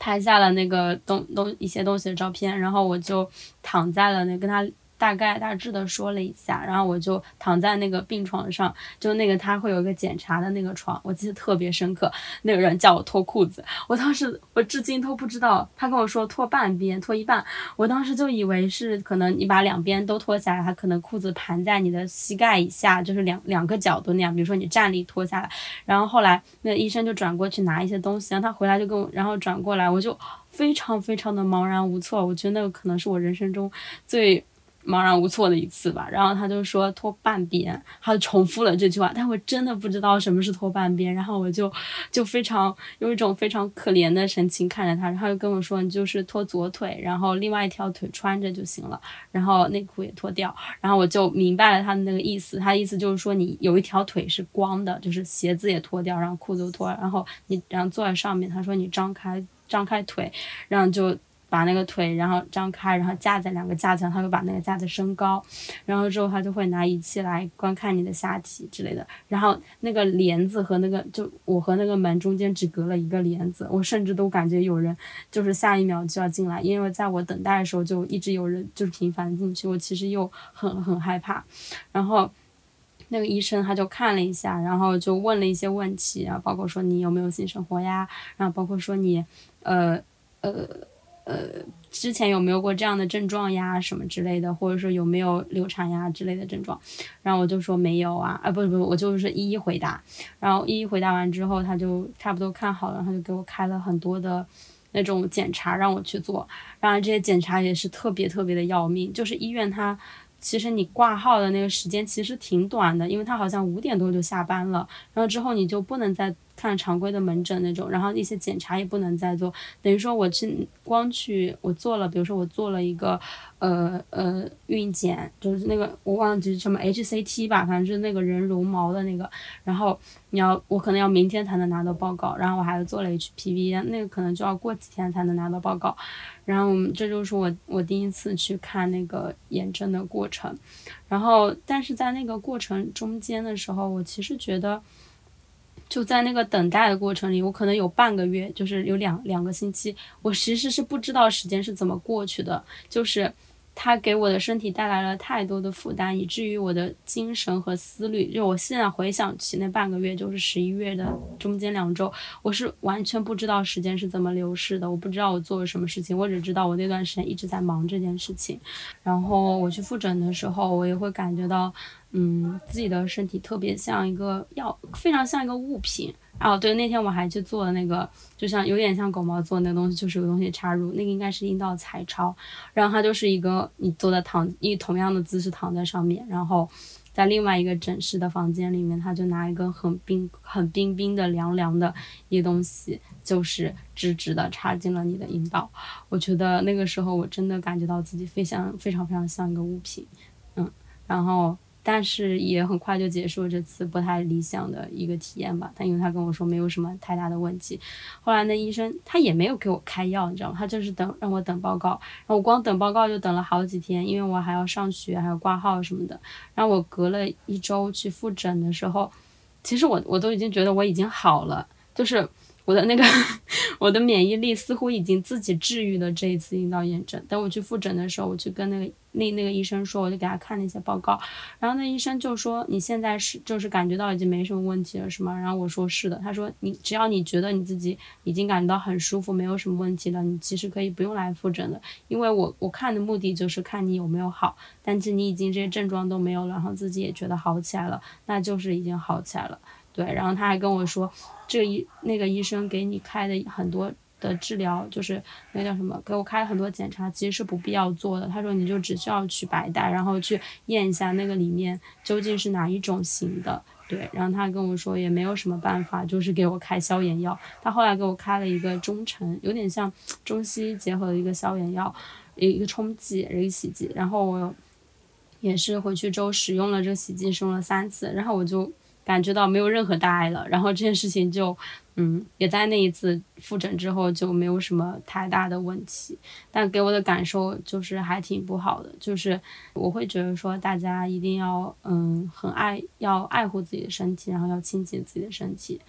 拍下了那个东东一些东西的照片，然后我就躺在了那跟他。大概大致的说了一下，然后我就躺在那个病床上，就那个他会有一个检查的那个床，我记得特别深刻。那个人叫我脱裤子，我当时我至今都不知道，他跟我说脱半边，脱一半，我当时就以为是可能你把两边都脱下来，他可能裤子盘在你的膝盖以下，就是两两个角度那样。比如说你站立脱下来，然后后来那医生就转过去拿一些东西，然后他回来就跟我，然后转过来，我就非常非常的茫然无措。我觉得那个可能是我人生中最。茫然无措的一次吧，然后他就说脱半边，他 重复了这句话，但我真的不知道什么是脱半边，然后我就就非常用一种非常可怜的神情看着他，然后就跟我说你就是脱左腿，然后另外一条腿穿着就行了，然后内裤也脱掉，然后我就明白了他的那个意思，他意思就是说你有一条腿是光的，就是鞋子也脱掉，然后裤子脱，然后你然后坐在上面，他说你张开张开腿，然后就。把那个腿，然后张开，然后架在两个架子上，他会把那个架子升高，然后之后他就会拿仪器来观看你的下体之类的。然后那个帘子和那个，就我和那个门中间只隔了一个帘子，我甚至都感觉有人就是下一秒就要进来，因为在我等待的时候就一直有人就是频繁进去，我其实又很很害怕。然后那个医生他就看了一下，然后就问了一些问题啊，包括说你有没有性生活呀，然后包括说你，呃呃。呃，之前有没有过这样的症状呀，什么之类的，或者说有没有流产呀之类的症状，然后我就说没有啊，啊不不，我就是一一回答，然后一一回答完之后，他就差不多看好了，他就给我开了很多的那种检查让我去做，当然这些检查也是特别特别的要命，就是医院它。其实你挂号的那个时间其实挺短的，因为他好像五点多就下班了，然后之后你就不能再看常规的门诊那种，然后一些检查也不能再做，等于说我去光去我做了，比如说我做了一个呃呃孕检，就是那个我忘记什么 HCT 吧，反正就是那个人绒毛的那个，然后你要我可能要明天才能拿到报告，然后我还做了 HPV，那个可能就要过几天才能拿到报告。然后这就是我我第一次去看那个验证的过程，然后但是在那个过程中间的时候，我其实觉得，就在那个等待的过程里，我可能有半个月，就是有两两个星期，我其实是不知道时间是怎么过去的，就是。它给我的身体带来了太多的负担，以至于我的精神和思虑，就我现在回想起那半个月，就是十一月的中间两周，我是完全不知道时间是怎么流逝的，我不知道我做了什么事情，我只知道我那段时间一直在忙这件事情。然后我去复诊的时候，我也会感觉到，嗯，自己的身体特别像一个药，非常像一个物品。哦，对，那天我还去做了那个，就像有点像狗毛做那个东西，就是有东西插入，那个应该是阴道彩超，然后它就是一个你坐在躺以同样的姿势躺在上面，然后在另外一个诊室的房间里面，他就拿一根很冰很冰冰的凉凉的一个东西，就是直直的插进了你的阴道。我觉得那个时候我真的感觉到自己非常非常非常像一个物品，嗯，然后。但是也很快就结束了这次不太理想的一个体验吧。他因为他跟我说没有什么太大的问题，后来那医生他也没有给我开药，你知道吗？他就是等让我等报告，然后我光等报告就等了好几天，因为我还要上学，还要挂号什么的。然后我隔了一周去复诊的时候，其实我我都已经觉得我已经好了，就是。我的那个，我的免疫力似乎已经自己治愈了这一次阴道炎症。等我去复诊的时候，我去跟那个那那个医生说，我就给他看那些报告，然后那医生就说：“你现在是就是感觉到已经没什么问题了，是吗？”然后我说：“是的。”他说：“你只要你觉得你自己已经感觉到很舒服，没有什么问题了，你其实可以不用来复诊了，因为我我看的目的就是看你有没有好。但是你已经这些症状都没有了，然后自己也觉得好起来了，那就是已经好起来了。”对，然后他还跟我说，这医那个医生给你开的很多的治疗，就是那叫什么，给我开了很多检查，其实是不必要做的。他说你就只需要去白带，然后去验一下那个里面究竟是哪一种型的。对，然后他跟我说也没有什么办法，就是给我开消炎药。他后来给我开了一个中成，有点像中西医结合的一个消炎药，一个冲剂，一个洗剂。然后我也是回去之后使用了这个洗剂，使用了三次，然后我就。感觉到没有任何大碍了，然后这件事情就，嗯，也在那一次复诊之后就没有什么太大的问题，但给我的感受就是还挺不好的，就是我会觉得说大家一定要，嗯，很爱要爱护自己的身体，然后要亲近自己的身体。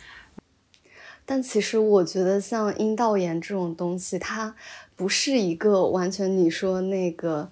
但其实我觉得像阴道炎这种东西，它不是一个完全你说那个。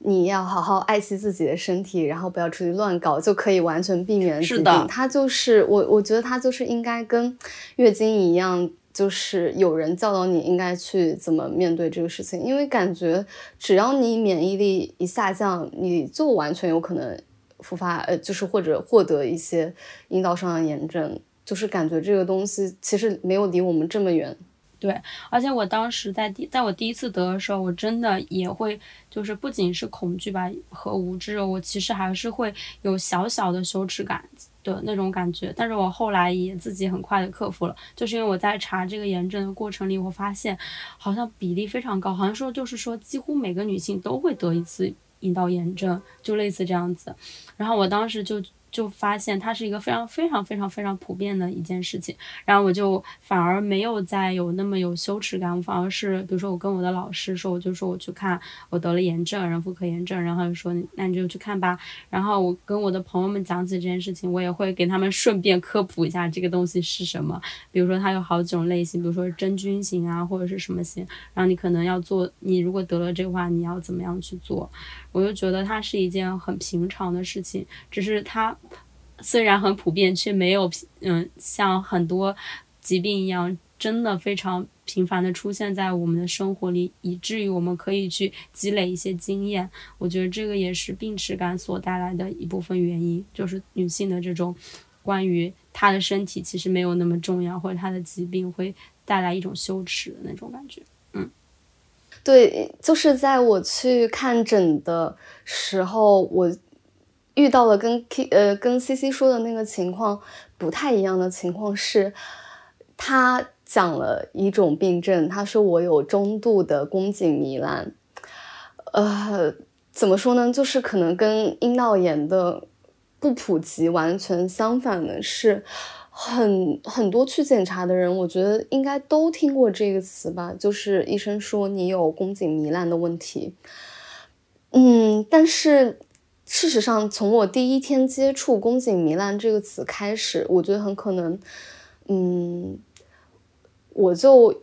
你要好好爱惜自己的身体，然后不要出去乱搞，就可以完全避免疾病。它就是我，我觉得它就是应该跟月经一样，就是有人教导你应该去怎么面对这个事情。因为感觉只要你免疫力一下降，你就完全有可能复发，呃，就是或者获得一些阴道上的炎症。就是感觉这个东西其实没有离我们这么远。对，而且我当时在第，在我第一次得的时候，我真的也会，就是不仅是恐惧吧和无知，我其实还是会有小小的羞耻感的那种感觉。但是我后来也自己很快的克服了，就是因为我在查这个炎症的过程里，我发现好像比例非常高，好像说就是说几乎每个女性都会得一次阴道炎症，就类似这样子。然后我当时就。就发现它是一个非常非常非常非常普遍的一件事情，然后我就反而没有再有那么有羞耻感，我反而是比如说我跟我的老师说，我就说我去看我得了炎症，人妇科炎症，然后就说那你就去看吧。然后我跟我的朋友们讲起这件事情，我也会给他们顺便科普一下这个东西是什么，比如说它有好几种类型，比如说真菌型啊或者是什么型，然后你可能要做，你如果得了这个话，你要怎么样去做？我就觉得它是一件很平常的事情，只是它虽然很普遍，却没有嗯像很多疾病一样真的非常频繁的出现在我们的生活里，以至于我们可以去积累一些经验。我觉得这个也是病耻感所带来的一部分原因，就是女性的这种关于她的身体其实没有那么重要，或者她的疾病会带来一种羞耻的那种感觉。嗯，对，就是在我去看诊的时候，我遇到了跟 K 呃跟 C C 说的那个情况不太一样的情况是。他讲了一种病症，他说我有中度的宫颈糜烂，呃，怎么说呢？就是可能跟阴道炎的不普及完全相反的是，很很多去检查的人，我觉得应该都听过这个词吧，就是医生说你有宫颈糜烂的问题。嗯，但是事实上，从我第一天接触宫颈糜烂这个词开始，我觉得很可能，嗯。我就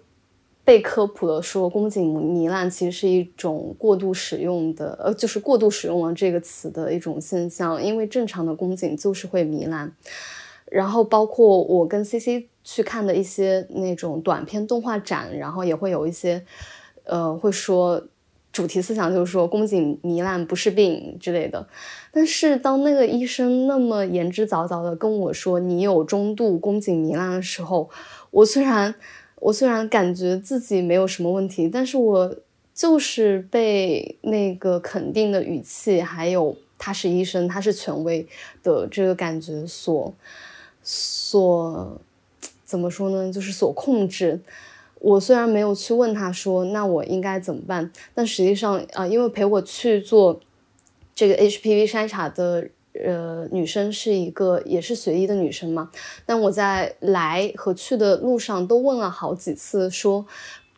被科普了，说宫颈糜烂其实是一种过度使用的，呃，就是过度使用了这个词的一种现象。因为正常的宫颈就是会糜烂，然后包括我跟 C C 去看的一些那种短片动画展，然后也会有一些，呃，会说主题思想就是说宫颈糜烂不是病之类的。但是当那个医生那么言之凿凿的跟我说你有中度宫颈糜烂的时候，我虽然。我虽然感觉自己没有什么问题，但是我就是被那个肯定的语气，还有他是医生，他是权威的这个感觉所所怎么说呢？就是所控制。我虽然没有去问他说，那我应该怎么办？但实际上啊，因为陪我去做这个 HPV 筛查的。呃，女生是一个也是学医的女生嘛，但我在来和去的路上都问了好几次，说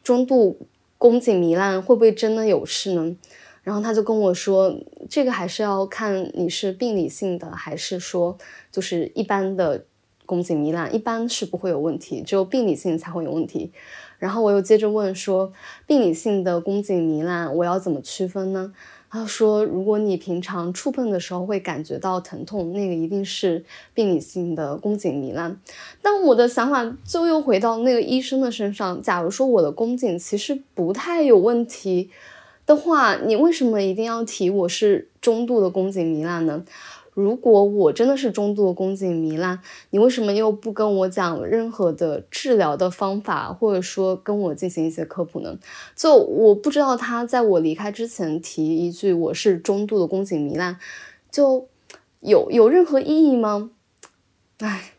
中度宫颈糜烂会不会真的有事呢？然后他就跟我说，这个还是要看你是病理性的还是说就是一般的宫颈糜烂，一般是不会有问题，只有病理性才会有问题。然后我又接着问说，病理性的宫颈糜烂我要怎么区分呢？他说：“如果你平常触碰的时候会感觉到疼痛，那个一定是病理性的宫颈糜烂。”但我的想法就又回到那个医生的身上。假如说我的宫颈其实不太有问题的话，你为什么一定要提我是中度的宫颈糜烂呢？如果我真的是中度宫颈糜烂，你为什么又不跟我讲任何的治疗的方法，或者说跟我进行一些科普呢？就我不知道他在我离开之前提一句我是中度的宫颈糜烂，就有有任何意义吗？唉，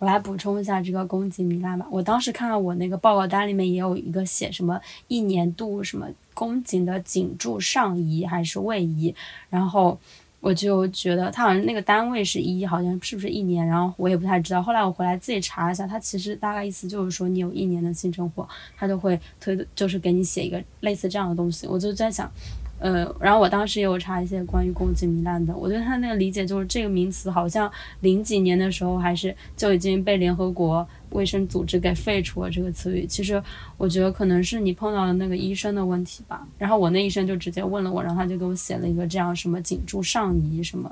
我来补充一下这个宫颈糜烂吧。我当时看到我那个报告单里面也有一个写什么一年度什么宫颈的颈柱上移还是位移，然后。我就觉得他好像那个单位是一，好像是不是一年？然后我也不太知道。后来我回来自己查了一下，他其实大概意思就是说你有一年的性生活，他就会推，就是给你写一个类似这样的东西。我就在想。呃，然后我当时也有查一些关于宫颈糜烂的，我对他那个理解就是这个名词好像零几年的时候还是就已经被联合国卫生组织给废除了这个词语。其实我觉得可能是你碰到了那个医生的问题吧。然后我那医生就直接问了我，然后他就给我写了一个这样什么颈柱上移什么。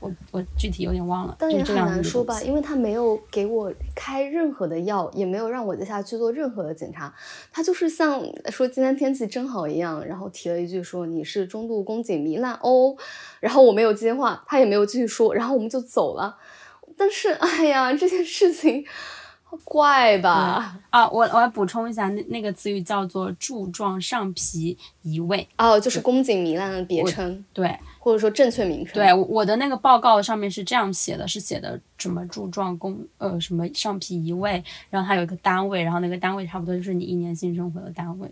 我我具体有点忘了，但也很难说吧，因为他没有给我开任何的药，也没有让我接下来去做任何的检查，他就是像说今天天气真好一样，然后提了一句说你是中度宫颈糜烂哦，然后我没有接话，他也没有继续说，然后我们就走了。但是 哎呀，这件事情。怪吧？啊，我我要补充一下，那那个词语叫做柱状上皮移位哦，就是宫颈糜烂的别称，对，或者说正确名称。对，我的那个报告上面是这样写的，是写的什么柱状宫呃什么上皮移位，然后它有一个单位，然后那个单位差不多就是你一年性生活的单位。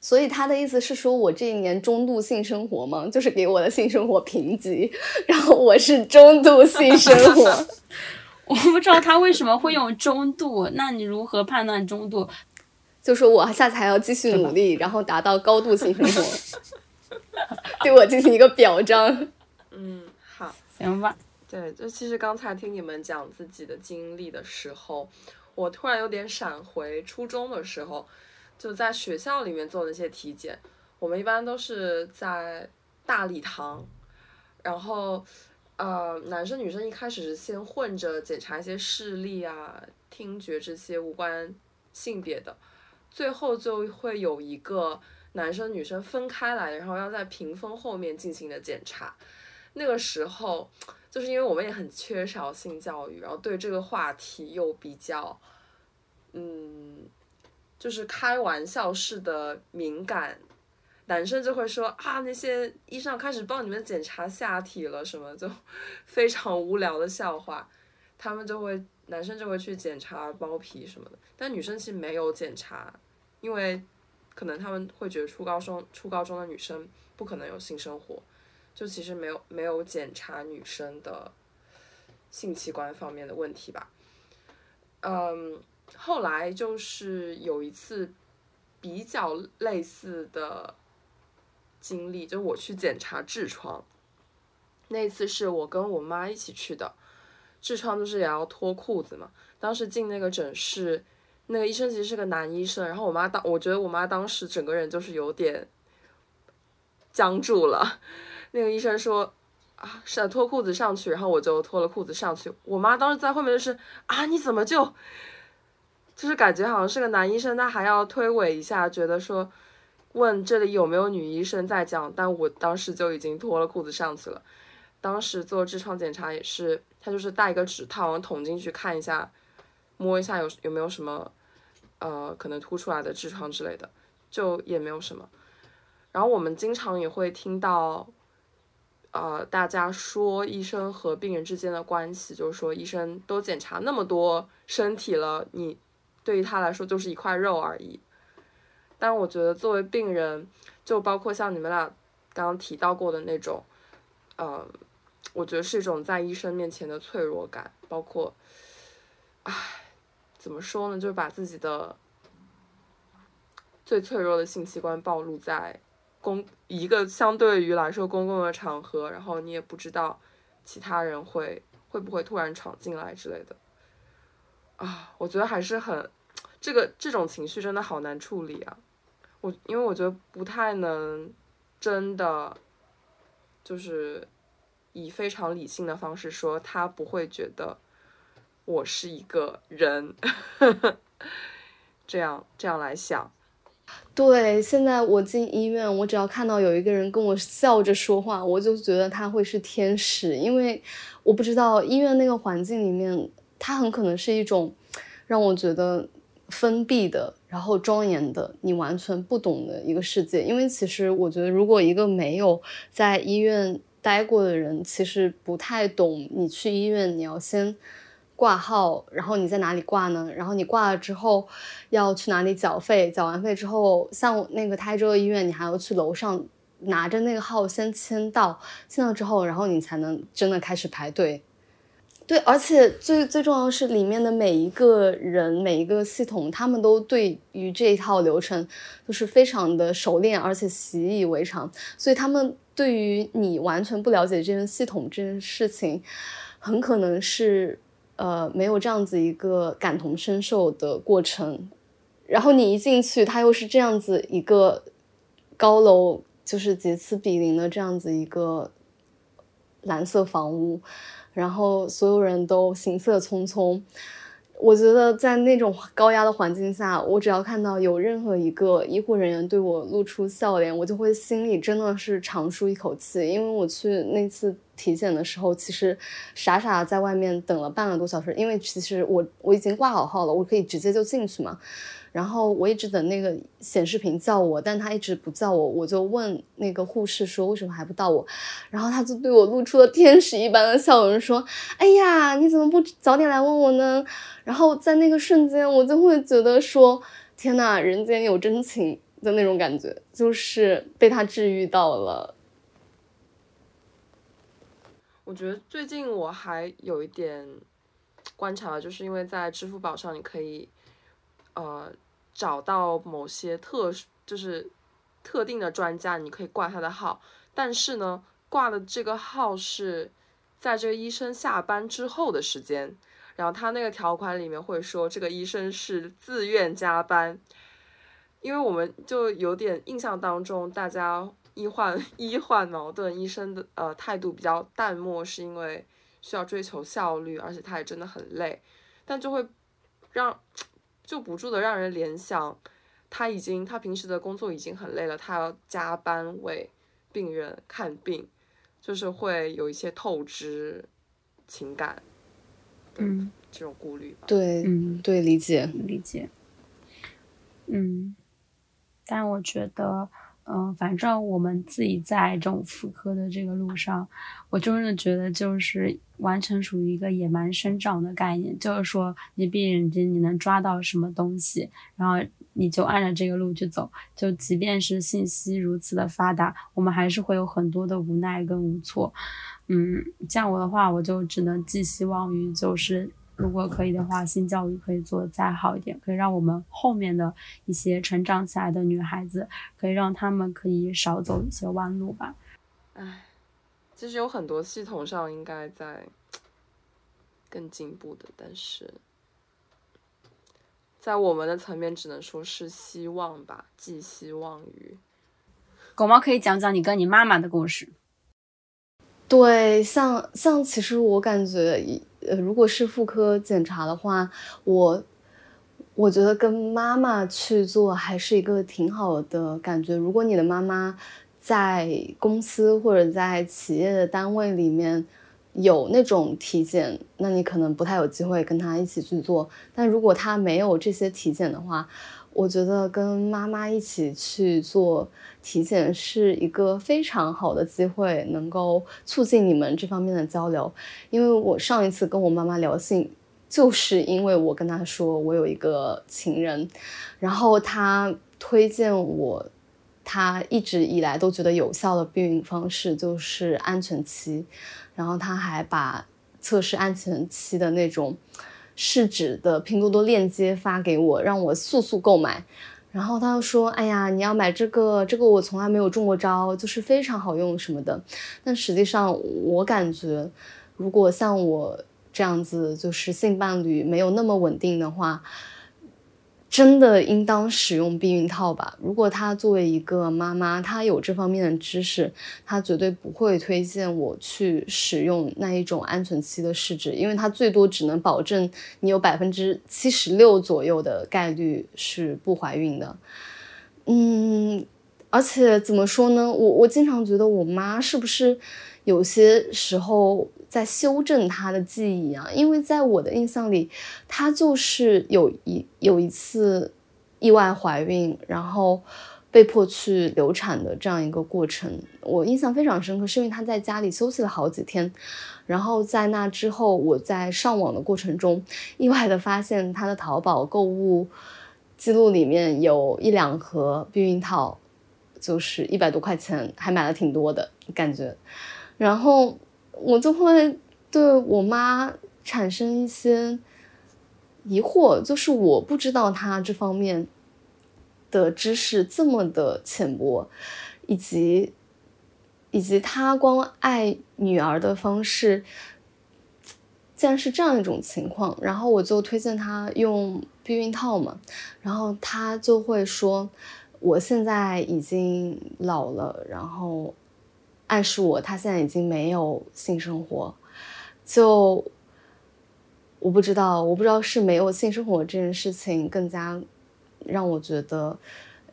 所以他的意思是说我这一年中度性生活吗？就是给我的性生活评级，然后我是中度性生活。我不知道他为什么会用中度，那你如何判断中度？就说我下次还要继续努力，然后达到高度性生活，对我进行一个表彰。嗯，好，行吧。对，就其实刚才听你们讲自己的经历的时候，我突然有点闪回初中的时候，就在学校里面做那些体检，我们一般都是在大礼堂，然后。呃，男生女生一开始是先混着检查一些视力啊、听觉这些无关性别的，最后就会有一个男生女生分开来，然后要在屏风后面进行的检查。那个时候，就是因为我们也很缺少性教育，然后对这个话题又比较，嗯，就是开玩笑式的敏感。男生就会说啊，那些医生开始帮你们检查下体了，什么就 非常无聊的笑话。他们就会，男生就会去检查包皮什么的，但女生其实没有检查，因为可能他们会觉得初高中初高中的女生不可能有性生活，就其实没有没有检查女生的性器官方面的问题吧。嗯，后来就是有一次比较类似的。经历就我去检查痔疮，那次是我跟我妈一起去的，痔疮就是也要脱裤子嘛。当时进那个诊室，那个医生其实是个男医生，然后我妈当我觉得我妈当时整个人就是有点僵住了。那个医生说啊，是脱裤子上去，然后我就脱了裤子上去。我妈当时在后面就是啊，你怎么就就是感觉好像是个男医生，他还要推诿一下，觉得说。问这里有没有女医生在讲，但我当时就已经脱了裤子上去了。当时做痔疮检查也是，他就是带一个指套，捅进去看一下，摸一下有有没有什么，呃，可能凸出来的痔疮之类的，就也没有什么。然后我们经常也会听到，呃，大家说医生和病人之间的关系，就是说医生都检查那么多身体了，你对于他来说就是一块肉而已。但我觉得作为病人，就包括像你们俩刚刚提到过的那种，呃，我觉得是一种在医生面前的脆弱感，包括，唉，怎么说呢？就是把自己的最脆弱的性器官暴露在公一个相对于来说公共的场合，然后你也不知道其他人会会不会突然闯进来之类的，啊，我觉得还是很这个这种情绪真的好难处理啊。我因为我觉得不太能真的就是以非常理性的方式说，他不会觉得我是一个人，这样这样来想。对，现在我进医院，我只要看到有一个人跟我笑着说话，我就觉得他会是天使，因为我不知道医院那个环境里面，他很可能是一种让我觉得封闭的。然后庄严的，你完全不懂的一个世界。因为其实我觉得，如果一个没有在医院待过的人，其实不太懂。你去医院，你要先挂号，然后你在哪里挂呢？然后你挂了之后，要去哪里缴费？缴完费之后，像那个台州的医院，你还要去楼上拿着那个号先签到，签到之后，然后你才能真的开始排队。对，而且最最重要的是，里面的每一个人、每一个系统，他们都对于这一套流程都是非常的熟练，而且习以为常。所以他们对于你完全不了解这件系统这件事情，很可能是呃没有这样子一个感同身受的过程。然后你一进去，它又是这样子一个高楼，就是几次比邻的这样子一个蓝色房屋。然后所有人都行色匆匆，我觉得在那种高压的环境下，我只要看到有任何一个医护人员对我露出笑脸，我就会心里真的是长舒一口气。因为我去那次体检的时候，其实傻傻在外面等了半个多小时，因为其实我我已经挂好号了，我可以直接就进去嘛。然后我一直等那个显示屏叫我，但他一直不叫我，我就问那个护士说为什么还不到我，然后他就对我露出了天使一般的笑容，说：“哎呀，你怎么不早点来问我呢？”然后在那个瞬间，我就会觉得说：“天呐，人间有真情的那种感觉，就是被他治愈到了。”我觉得最近我还有一点观察，就是因为在支付宝上你可以。呃，找到某些特就是特定的专家，你可以挂他的号，但是呢，挂的这个号是在这个医生下班之后的时间，然后他那个条款里面会说这个医生是自愿加班，因为我们就有点印象当中，大家医患 医患矛盾，医生的呃态度比较淡漠，是因为需要追求效率，而且他也真的很累，但就会让就不住的让人联想，他已经他平时的工作已经很累了，他要加班为病人看病，就是会有一些透支情感，嗯，这种顾虑吧。对，嗯，对，理解，理解。嗯，但我觉得，嗯、反正我们自己在这种妇科的这个路上，我真的觉得就是完全属于一个野蛮生长的概念，就是说你闭眼睛你能抓到什么东西，然后你就按照这个路去走，就即便是信息如此的发达，我们还是会有很多的无奈跟无措。嗯，像我的话，我就只能寄希望于就是。如果可以的话，性教育可以做得再好一点，可以让我们后面的一些成长起来的女孩子，可以让她们可以少走一些弯路吧。唉，其实有很多系统上应该在更进步的，但是在我们的层面只能说是希望吧，寄希望于。狗猫可以讲讲你跟你妈妈的故事。对，像像其实我感觉，呃，如果是妇科检查的话，我我觉得跟妈妈去做还是一个挺好的感觉。如果你的妈妈在公司或者在企业的单位里面有那种体检，那你可能不太有机会跟她一起去做。但如果她没有这些体检的话，我觉得跟妈妈一起去做体检是一个非常好的机会，能够促进你们这方面的交流。因为我上一次跟我妈妈聊性，就是因为我跟她说我有一个情人，然后她推荐我，她一直以来都觉得有效的避孕方式就是安全期，然后她还把测试安全期的那种。试纸的拼多多链接发给我，让我速速购买。然后他又说：“哎呀，你要买这个，这个我从来没有中过招，就是非常好用什么的。”但实际上，我感觉，如果像我这样子，就是性伴侣没有那么稳定的话，真的应当使用避孕套吧。如果她作为一个妈妈，她有这方面的知识，她绝对不会推荐我去使用那一种安全期的试纸，因为它最多只能保证你有百分之七十六左右的概率是不怀孕的。嗯，而且怎么说呢？我我经常觉得我妈是不是有些时候在修正她的记忆啊？因为在我的印象里，她就是有一有一次意外怀孕，然后被迫去流产的这样一个过程，我印象非常深刻，是因为她在家里休息了好几天，然后在那之后，我在上网的过程中，意外的发现她的淘宝购物记录里面有一两盒避孕套，就是一百多块钱，还买了挺多的感觉。然后我就会对我妈产生一些疑惑，就是我不知道她这方面的知识这么的浅薄，以及以及她关爱女儿的方式。竟然是这样一种情况，然后我就推荐她用避孕套嘛，然后她就会说，我现在已经老了，然后暗示我他现在已经没有性生活，就我不知道，我不知道是没有性生活这件事情更加让我觉得，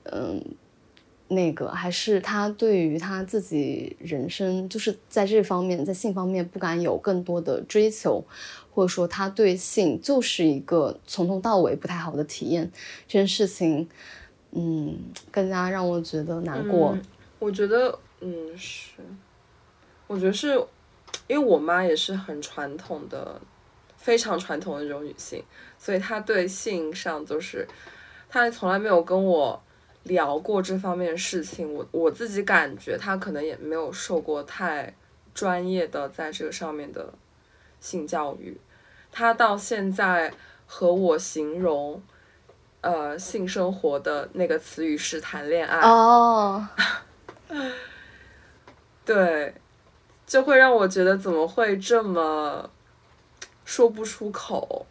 嗯，那个还是他对于他自己人生，就是在这方面，在性方面不敢有更多的追求，或者说他对性就是一个从头到尾不太好的体验，这件事情，嗯，更加让我觉得难过。我觉得，嗯，是，我觉得是因为我妈也是很传统的。非常传统的那种女性，所以她对性上就是，她从来没有跟我聊过这方面的事情。我我自己感觉她可能也没有受过太专业的在这个上面的性教育。她到现在和我形容，呃，性生活的那个词语是谈恋爱。哦，对，就会让我觉得怎么会这么。说不出口，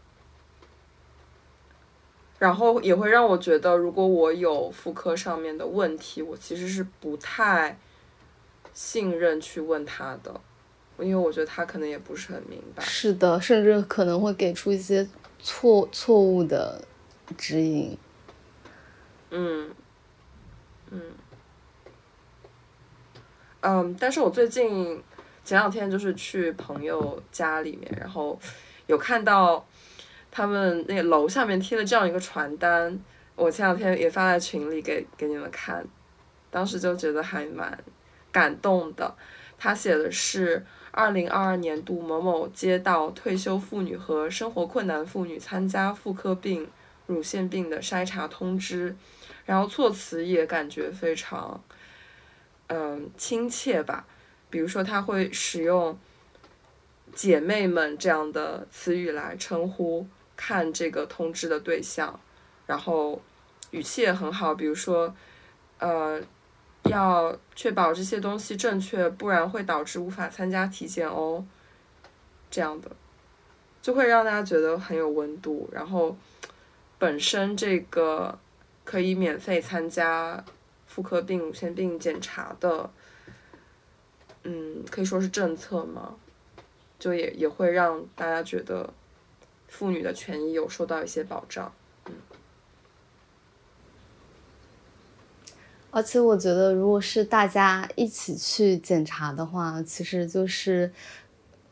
然后也会让我觉得，如果我有妇科上面的问题，我其实是不太信任去问他的，因为我觉得他可能也不是很明白。是的，甚至可能会给出一些错错误的指引。嗯嗯嗯，但是我最近前两天就是去朋友家里面，然后有看到他们那楼下面贴了这样一个传单，我前两天也发在群里给给你们看，当时就觉得还蛮感动的。他写的是二零二二年度某某街道退休妇女和生活困难妇女参加妇科病、乳腺病的筛查通知。然后措辞也感觉非常，嗯，亲切吧。比如说，他会使用“姐妹们”这样的词语来称呼看这个通知的对象，然后语气也很好。比如说，呃，要确保这些东西正确，不然会导致无法参加体检哦。这样的，就会让大家觉得很有温度。然后，本身这个。可以免费参加妇科病、乳腺病检查的，嗯，可以说是政策嘛，就也也会让大家觉得妇女的权益有受到一些保障，嗯。而且我觉得，如果是大家一起去检查的话，其实就是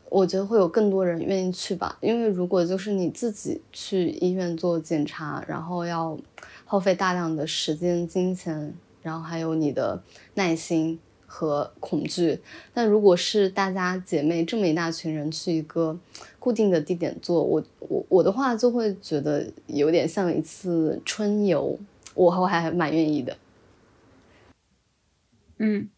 我觉得会有更多人愿意去吧，因为如果就是你自己去医院做检查，然后要。耗费大量的时间、金钱，然后还有你的耐心和恐惧。但如果是大家姐妹这么一大群人去一个固定的地点做，我我我的话就会觉得有点像一次春游，我我还蛮愿意的。嗯。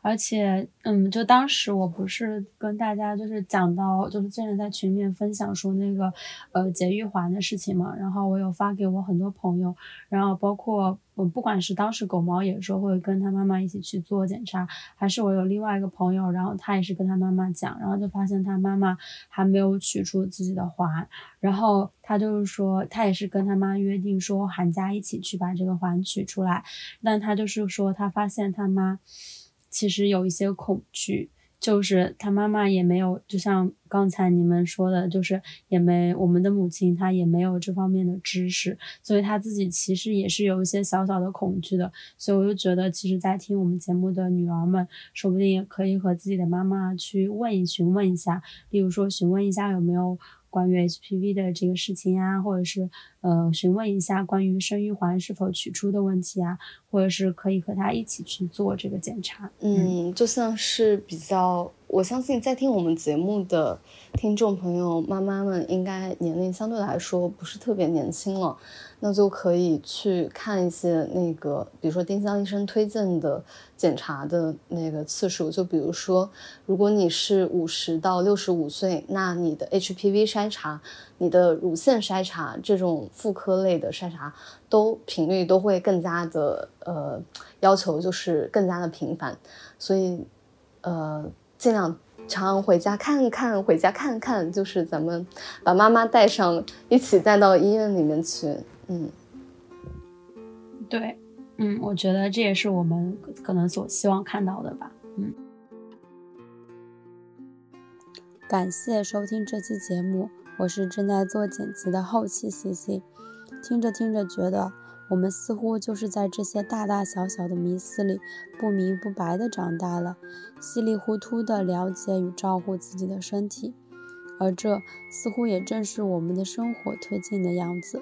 而且，嗯，就当时我不是跟大家就是讲到，就是之前在群里面分享说那个，呃，节育环的事情嘛。然后我有发给我很多朋友，然后包括我，不管是当时狗毛也说会跟他妈妈一起去做检查，还是我有另外一个朋友，然后他也是跟他妈妈讲，然后就发现他妈妈还没有取出自己的环，然后他就是说他也是跟他妈约定说寒假一起去把这个环取出来，但他就是说他发现他妈。其实有一些恐惧，就是他妈妈也没有，就像刚才你们说的，就是也没我们的母亲，她也没有这方面的知识，所以她自己其实也是有一些小小的恐惧的。所以我就觉得，其实，在听我们节目的女儿们，说不定也可以和自己的妈妈去问一询问一下，例如说询问一下有没有。关于 HPV 的这个事情啊，或者是呃询问一下关于生育环是否取出的问题啊，或者是可以和他一起去做这个检查。嗯，就像是比较，我相信在听我们节目的听众朋友妈妈们，应该年龄相对来说不是特别年轻了。那就可以去看一些那个，比如说丁香医生推荐的检查的那个次数。就比如说，如果你是五十到六十五岁，那你的 HPV 筛查、你的乳腺筛查这种妇科类的筛查，都频率都会更加的呃要求就是更加的频繁。所以呃，尽量常回家看看，回家看看，就是咱们把妈妈带上，一起带到医院里面去。嗯，对，嗯，我觉得这也是我们可能所希望看到的吧。嗯，感谢收听这期节目，我是正在做剪辑的后期 C C。听着听着，觉得我们似乎就是在这些大大小小的迷思里不明不白的长大了，稀里糊涂的了解与照顾自己的身体，而这似乎也正是我们的生活推进的样子。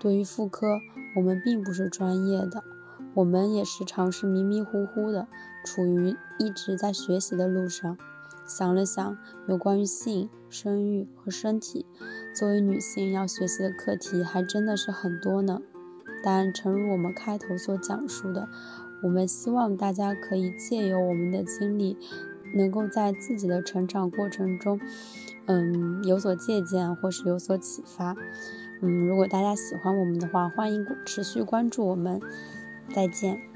对于妇科，我们并不是专业的，我们也时常是迷迷糊糊的，处于一直在学习的路上。想了想，有关于性、生育和身体，作为女性要学习的课题还真的是很多呢。但诚如我们开头所讲述的，我们希望大家可以借由我们的经历，能够在自己的成长过程中，嗯，有所借鉴或是有所启发。嗯，如果大家喜欢我们的话，欢迎持续关注我们，再见。